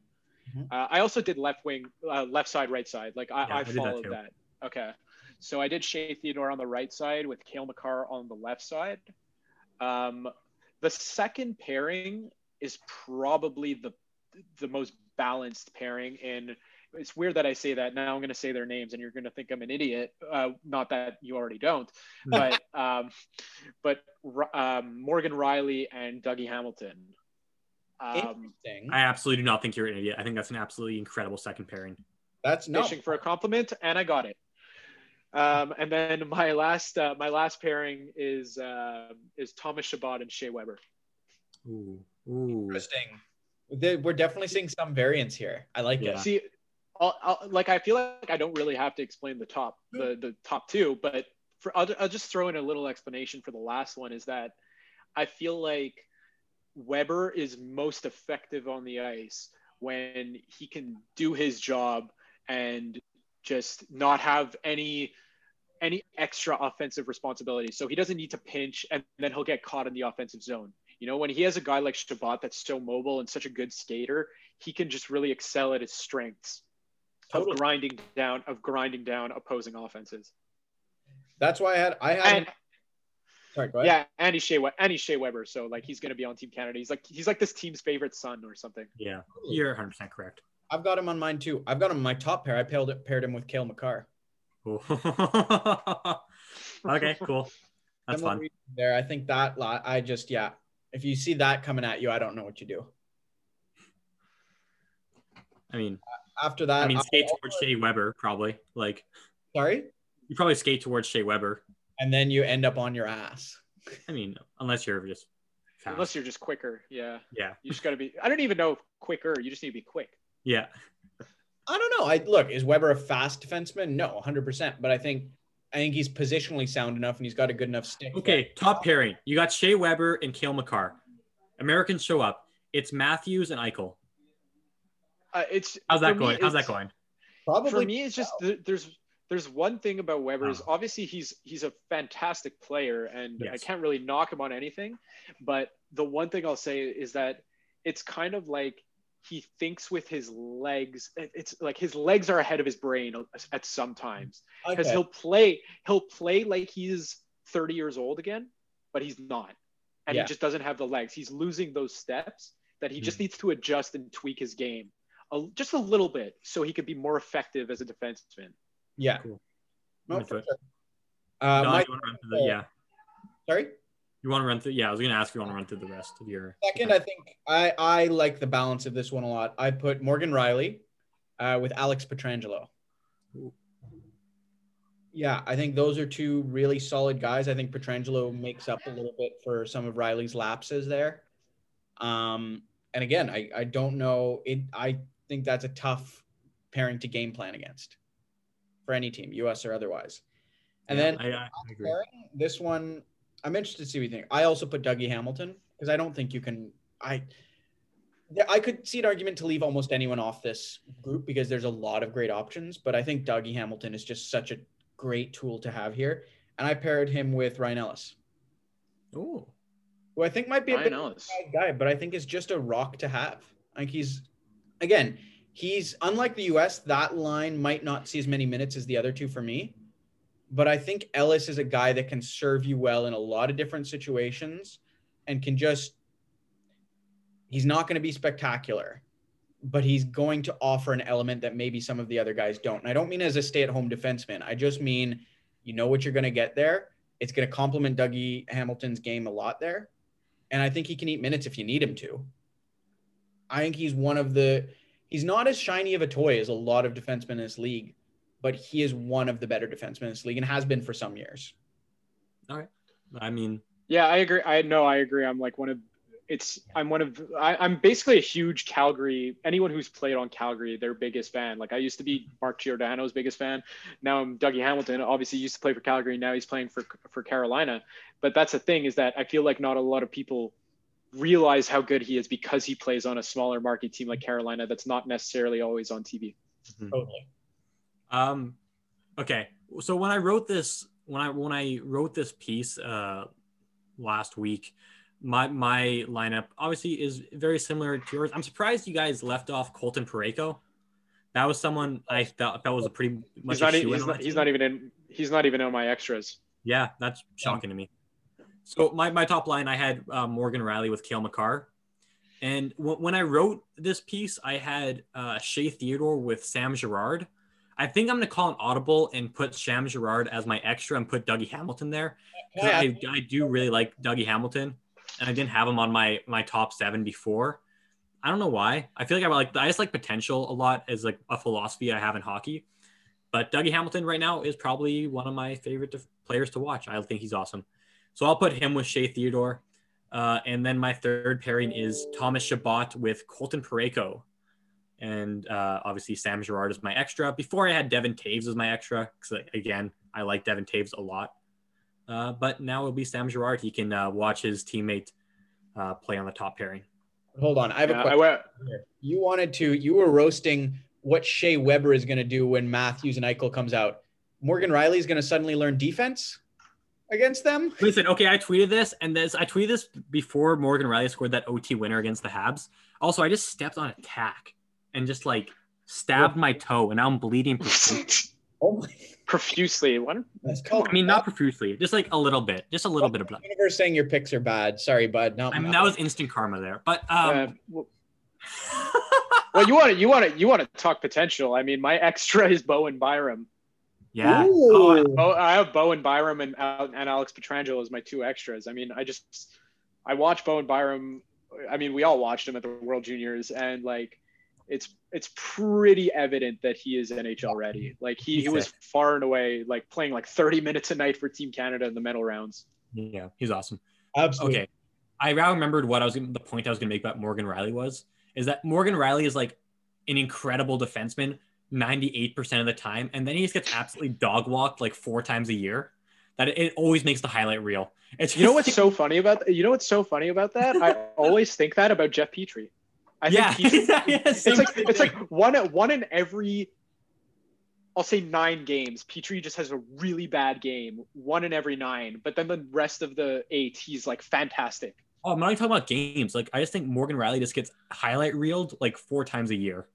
Mhm. Uh, I also did left wing, uh, left side, right side. Like I, Yeah, I did that followed that. Okay, so I did Shea Theodore on the right side with Cale Makar on the left side. Um, the second pairing is probably the the most balanced pairing and it's weird that I say that now I'm going to say their names and you're going to think I'm an idiot. Uh, not that you already don't, but um, but um, Morgan Rielly and Dougie Hamilton. Um, Interesting. I absolutely do not think you're an idiot. I think that's an absolutely incredible second pairing. That's no. fishing for a compliment, and I got it. Um, and then my last uh, my last pairing is uh, is Thomas Chabot and Shea Weber. Ooh, ooh. Interesting. They- We're definitely seeing some variance here. I like Yeah. it. See, I'll, I'll, like I feel like I don't really have to explain the top the the top two, but for I'll, I'll just throw in a little explanation for the last one is that I feel like Weber is most effective on the ice when he can do his job and just not have any any extra offensive responsibility. So he doesn't need to pinch and then he'll get caught in the offensive zone. You know, when he has a guy like Chabot that's so mobile and such a good skater, he can just really excel at his strengths Totally. of grinding down of grinding down opposing offenses. That's why I had I had. And sorry, go ahead. yeah, and he's Shea, We- and he's Shea Weber, so like he's gonna be on Team Canada. He's like he's like this team's favorite son or something. Yeah, you're 100 percent correct. I've got him on mine too. I've got him on my top pair. I paired it, paired him with Cale Makar. Okay, cool. That's Similar fun. There, I think that lot. I just yeah. If you see that coming at you, I don't know what you do. I mean, After that, I mean, I- skate towards Shea Weber probably. Like sorry, you probably skate towards Shea Weber. And then you end up on your ass. I mean, unless you're just fast. Unless you're just quicker. Yeah. yeah, You just gotta be I don't even know if quicker, you just need to be quick. yeah. I don't know. I look, is Weber a fast defenseman? No, 100%. But I think I think he's positionally sound enough and he's got a good enough stick. Okay, top pairing. You got Shea Weber and Cale Makar. Americans show up. It's Matthews and Eichel. Uh, it's How's that for me, going? How's that going? Probably for me it's just th- there's there's one thing about Weber is Oh. obviously he's he's a fantastic player and I can't really knock him on anything but the one thing I'll say is that it's kind of like he thinks with his legs it's like his legs are ahead of his brain at some times because okay. he'll play he'll play like he's 30 years old again but he's not and Yeah. he just doesn't have the legs he's losing those steps that he Hmm. just needs to adjust and tweak his game a, just a little bit so he could be more effective as a defenseman yeah. Cool. No, Into for it. sure. Uh, Don, my, you run through the, yeah. sorry. You want to run through? Yeah, I was gonna ask if you want to run through the rest of your. Second, I think I I like the balance of this one a lot. I put Morgan Rielly uh, with Alex Pietrangelo. Ooh. Yeah, I think those are two really solid guys. I think Pietrangelo makes up a little bit for some of Rielly's lapses there. Um, and again, I, I don't know. It I think that's a tough pairing to game plan against for any team, US or otherwise. And Yeah, then I, I I agree. pairing, this one, I'm interested to see what you think. I also put Dougie Hamilton because I don't think you can. I yeah, I could see an argument to leave almost anyone off this group because there's a lot of great options, but I think Dougie Hamilton is just such a great tool to have here. And I paired him with Ryan Ellis, Oh, who I think might be a Ryan bit of a bad guy, but I think is just a rock to have. Like he's again, he's unlike the US, that line might not see as many minutes as the other two for me. But I think Ellis is a guy that can serve you well in a lot of different situations and can just he's not going to be spectacular, but he's going to offer an element that maybe some of the other guys don't. And I don't mean as a stay-at-home defenseman. I just mean you know what you're going to get there. It's going to complement Dougie Hamilton's game a lot there. And I think he can eat minutes if you need him to. I think he's one of the he's not as shiny of a toy as a lot of defensemen in this league, but he is one of the better defensemen in this league and has been for some years. All right. I mean, Yeah, I agree. I know I agree. I'm like one of it's I'm one of I, I'm basically a huge Calgary. Anyone who's played on Calgary, their biggest fan. Like I used to be Mark Giordano's biggest fan. Now I'm Dougie Hamilton. Obviously, used to play for Calgary. Now he's playing for for Carolina. But that's the thing is that I feel like not a lot of people realize how good he is because he plays on a smaller market team like Carolina that's not necessarily always on TV. Totally. Um, okay. So when I wrote this, when I when I wrote this piece uh, last week, my my lineup obviously is very similar to yours. I'm surprised you guys left off Colton Parayko. That was someone I thought that was a pretty much. He's not, he's, not, he's not even in. He's not even on my extras. Yeah, that's shocking to me. So my, my top line, I had uh, Morgan Rielly with Cale Makar. And w- when I wrote this piece, I had uh, Shea Theodore with Sam Girard. I think I'm going to call an audible and put Sam Girard as my extra and put Dougie Hamilton there. Yeah. I, I do really like Dougie Hamilton, and I didn't have him on my my top seven before. I don't know why. I feel like I like I just like potential a lot as like a philosophy I have in hockey. But Dougie Hamilton right now is probably one of my favorite players to watch. I think he's awesome. So I'll put him with Shea Theodore. Uh, and then my third pairing is Thomas Chabot with Colton Parayko. And uh, obviously Sam Girard is my extra. Before I had Devon Toews as my extra, because again, I like Devon Toews a lot. Uh, but now it'll be Sam Girard. He can uh, watch his teammate uh, play on the top pairing. Hold on. I have a Yeah, I question. went. You wanted to, you were roasting what Shea Weber is going to do when Matthews and Eichel comes out. Morgan Rielly is going to suddenly learn defense against them. Listen, okay, I tweeted this, and this I tweeted this before Morgan Rielly scored that OT winner against the Habs. Also, I just stepped on a tack and just like stabbed my toe, and now I'm bleeding. profusely. Oh my! profusely. What? That's I mean, not profusely, just like a little bit, just a little bit of blood. Universe saying your picks are bad. Sorry, bud. No, I mean, that was instant karma there, but um, Uh, well, well, you want to you want to you want to talk potential. I mean, my extra is Bowen Byram. Yeah. Ooh. Oh, Bo, I have Bowen Byram and Al- and Alex Pietrangelo as my two extras. I mean, I just I watched and Byram. I mean, we all watched him at the World Juniors, and like, it's it's pretty evident that he is NHL ready. Like he, he was He's far and away like playing like 30 minutes a night for Team Canada in the medal rounds. Yeah, he's awesome. Absolutely. Okay. I now remembered what I was gonna, the point I was going to make about Morgan Rielly was is that Morgan Rielly is like an incredible defenseman 98% of the time and then he just gets absolutely dog walked like four times a year that it, it always makes the highlight reel. It's You know what's so funny about you know what's so funny about that? I always think that about Jeff Petry. I yeah, think he's, yeah, it's like thing. it's like one one in every I'll say nine games. Petry just has a really bad game, one in every nine. But then the rest of the eight, he's like fantastic. oh, I'm not even talking about games. Like I just think Morgan Rielly just gets highlight reeled like four times a year.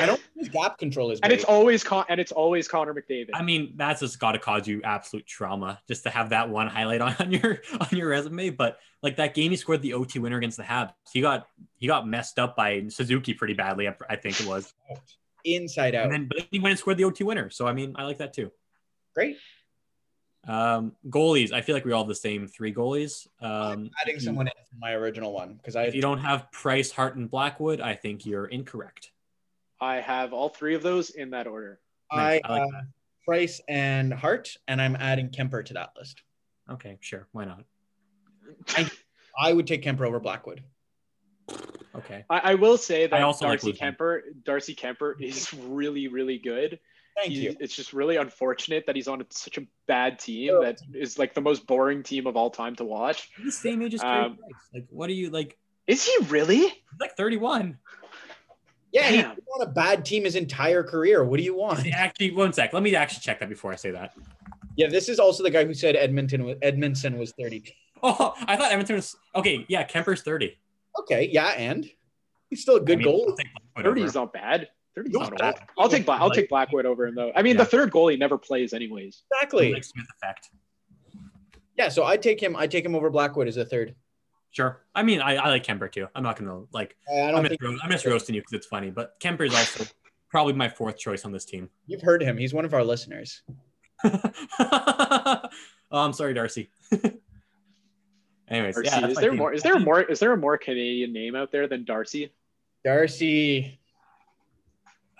I don't think his gap control is And it's always Con- and it's always Connor McDavid. I mean, that's just got to cause you absolute trauma just to have that one highlight on, on your on your resume. But like that game, he scored the OT winner against the Habs. He got he got messed up by Suzuki pretty badly. I, I think it was, inside out. and then but he went and scored the OT winner. So I mean, I like that too. great. Um, goalies, I feel like we all have the same three goalies. Um, Adding if you- someone in my original one because I If you don't have Price, Hart, and Blackwood, I think you're incorrect. I have all three of those in that order. I Nice. I like uh, Price and Hart, and I'm adding Kuemper to that list. Okay, sure, why not? I would take Kuemper over Blackwood. Okay, I, I will say that I also Darcy Lucan. Kuemper, Darcy Kuemper is really, really good. Thank He- you. It's just really unfortunate that he's on such a bad team Sure. that is like the most boring team of all time to watch. He's the same age as Carey Um, Price. Like, what are you like? Is he really? He's like 31. Yeah, he's Damn. been on a bad team his entire career. What do you want? Actually, one sec. Let me actually check that before I say that. Yeah, this is also the guy who said Edmonton was Edmondson was 30. Oh, I thought Edmonton was okay. Yeah, Kuemper's 30. Okay, yeah, and he's still a good I mean, goal. I'll take Blackwood 30 is not bad. 30 is not bad. old. I'll take Black. I'll Like- take Blackwood over him though. I mean, Yeah. the third goalie never plays anyways. Exactly. Like Smith effect. Yeah, so I take him. I take him over Blackwood as a third. Sure. I mean, I, I like Kuemper too. I'm not gonna like. I I'm don't just, think ro- I'm just roasting you because it's funny, but Kuemper is also probably my fourth choice on this team. you've heard him. He's one of our listeners. oh, I'm sorry, Darcy. Anyways, Darcy. yeah, is there team. more? Is there a more? Is there a more Canadian name out there than Darcy? Darcy.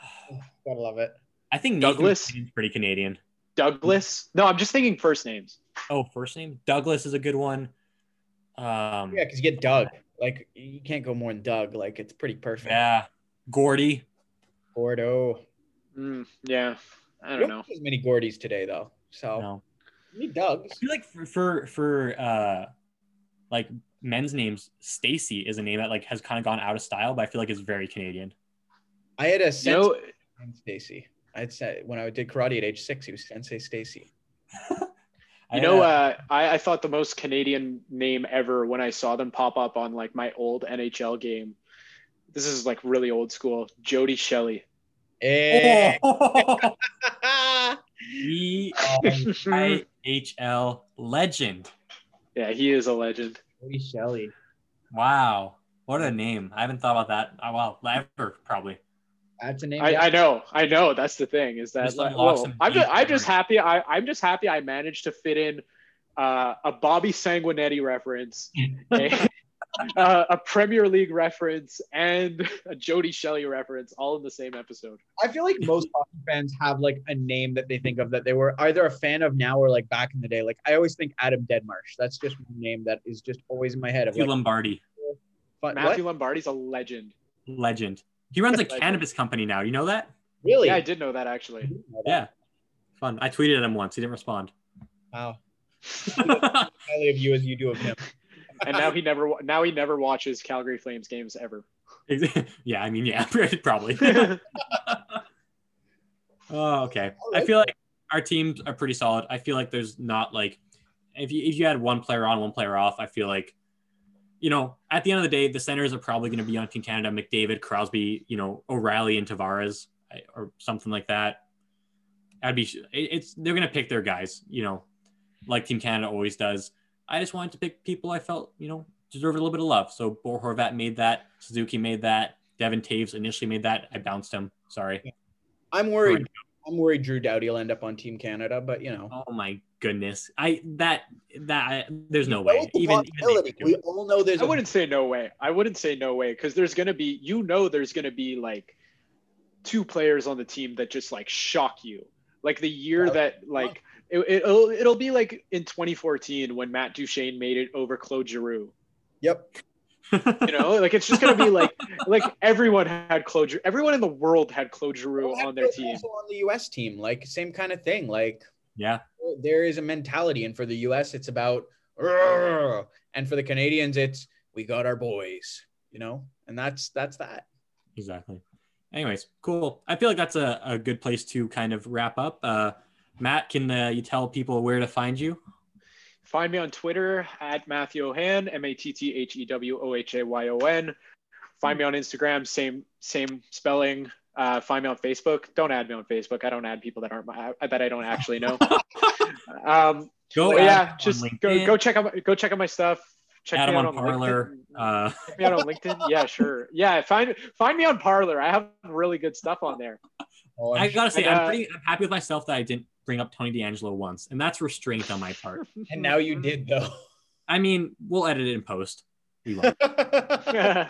Gotta love it. I think Nathan Douglas? MacKinnon's pretty Canadian. Douglas? No, I'm just thinking first names. Oh, first name Douglas is a good one. Um, Yeah, because you get Doug. Like you can't go more than Doug. Like it's pretty perfect. Yeah. Gordy. Gordo. Mm, yeah, I We don't know. as many Gordys today though. So No. we need Dougs. I feel like for for, for uh like men's names, Stacy is a name that like has kind of gone out of style, but I feel like it's very Canadian. I had a You sensei know, Stacy. I'd say when I did karate at age six, he was Sensei Stacy. I you had know, a- uh, I, I thought the most Canadian name ever when I saw them pop up on like my old NHL game. This is like really old school. Jody Shelley. Hey. Oh! I H L legend. yeah, he is a legend. Jody Shelley. Wow. What a name. I haven't thought about that. Oh, well, ever probably. That's a name. I, I know, I know. That's the thing is that Just like, unlock whoa, I'm just, I'm just happy. I, I'm just happy I managed to fit in uh, a Bobby Sanguinetti reference, a, uh, a Premier League reference, and a Jody Shelley reference, all in the same episode. I feel like most hockey fans have like a name that they think of that they were either a fan of now or like back in the day. Like I always think Adam Deadmarsh. That's just one name that is just always in my head. Of Matthew like, Lombardi. fun, Matthew what? Lombardi's a legend. Legend. He runs a cannabis company now. You know that? Really? Yeah, I did know that actually. Yeah. Fun. I tweeted at him once. He didn't respond. Wow. Highly of you as you do of him. And now he never now he never watches Calgary Flames games ever. yeah, I mean, yeah, probably. oh, okay. I feel like our teams are pretty solid. I feel like there's not like if you if you had one player on, one player off, I feel like you know, at the end of the day, the centers are probably going to be on Team Canada, McDavid, Crosby, you know, O'Reilly and Tavares or something like that. I'd be, it's, they're going to pick their guys, you know, like Team Canada always does. I just wanted to pick people I felt, you know, deserved a little bit of love. So Bo Horvat made that, Suzuki made that, Devon Toews initially made that. I bounced him. Sorry. I'm worried. I'm worried Drew Doughty will end up on Team Canada, but you know. Oh my goodness. I that that I, there's no way. it's a Even, possibility. even we all know there's. I a- wouldn't say no way. I wouldn't say no way because there's gonna be you know there's gonna be like two players on the team that just like shock you. Like the year Yeah. that like it, it'll it'll be like in 2014 when Matt Duchene made it over Claude Giroux. Yep. You know, like it's just gonna be like like everyone had closure. Everyone in the world had Claude Giroux Well, on their team. Also on the U.S. team, like same kind of thing. Like yeah. there is a mentality, and for the U.S., it's about, and for the Canadians, it's we got our boys. You know, and that's that's that. Exactly. Anyways, cool. I feel like that's a, a good place to kind of wrap up. Uh, Matt, can uh, you tell people where to find you? Find me on Twitter at Matthew Ohayon, M A T T H E W O H A Y O N. Find me on Instagram, same same spelling. Uh, find me on Facebook. Don't add me on Facebook. I don't add people that aren't my, that I don't actually know. um, Go add yeah, just on go go check out my, go check out my stuff. Check add me out on on Parler. LinkedIn. Uh, Check me out on LinkedIn. Yeah, sure. Yeah, find find me on Parler. I have really good stuff on there. Oh, I gotta say, And, I'm uh, pretty I'm happy with myself that I didn't bring up Tony DeAngelo once, and that's restraint on my part. and now you did though. I mean, we'll edit it in post. We will.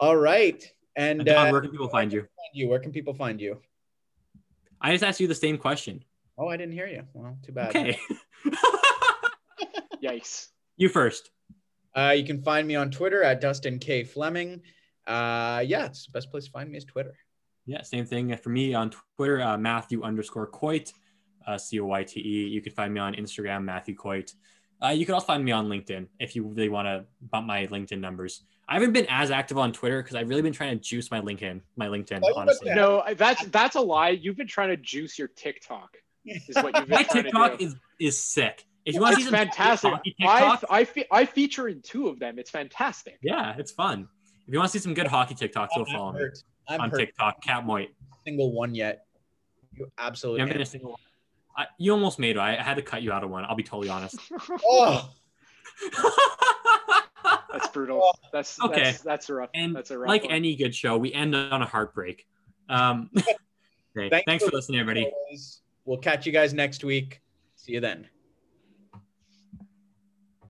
All right, and And Dawn, uh, where can people find you? find you? Where can people find you? I just asked you the same question. Oh, I didn't hear you. Well, too bad. Okay. Yikes. you first. Uh, you can find me on Twitter at Dustin K Fleming. Uh, yeah, it's the best place to find me is Twitter. Yeah, same thing for me on Twitter, uh, Matthew underscore Coyte, uh, C O Y T E. You can find me on Instagram, Matthew Coyte. Uh, you can also find me on LinkedIn if you really want to bump my LinkedIn numbers. I haven't been as active on Twitter because I've really been trying to juice my LinkedIn, my LinkedIn, Oh, honestly. No, that's that's a lie. You've been trying to juice your TikTok. Is what you've been My trying TikTok to do. is is sick. If you want to see It's some fantastic. hockey I I, fe- I feature in two of them. It's fantastic. yeah, it's fun. If you want to see some good hockey TikToks, go I'm follow me hurt. I'm on hurt. TikTok, Cat Moit. Single one yet. You You absolutely. haven't been a single one. I, you almost made it. I, I had to cut you out of one. I'll be totally honest. Oh, That's brutal. That's Okay. That's, that's a rough. And that's a rough like one. any good show, we end on a heartbreak. Um, okay, Thanks thanks for for listening, everybody. We'll catch you guys next week. See you then.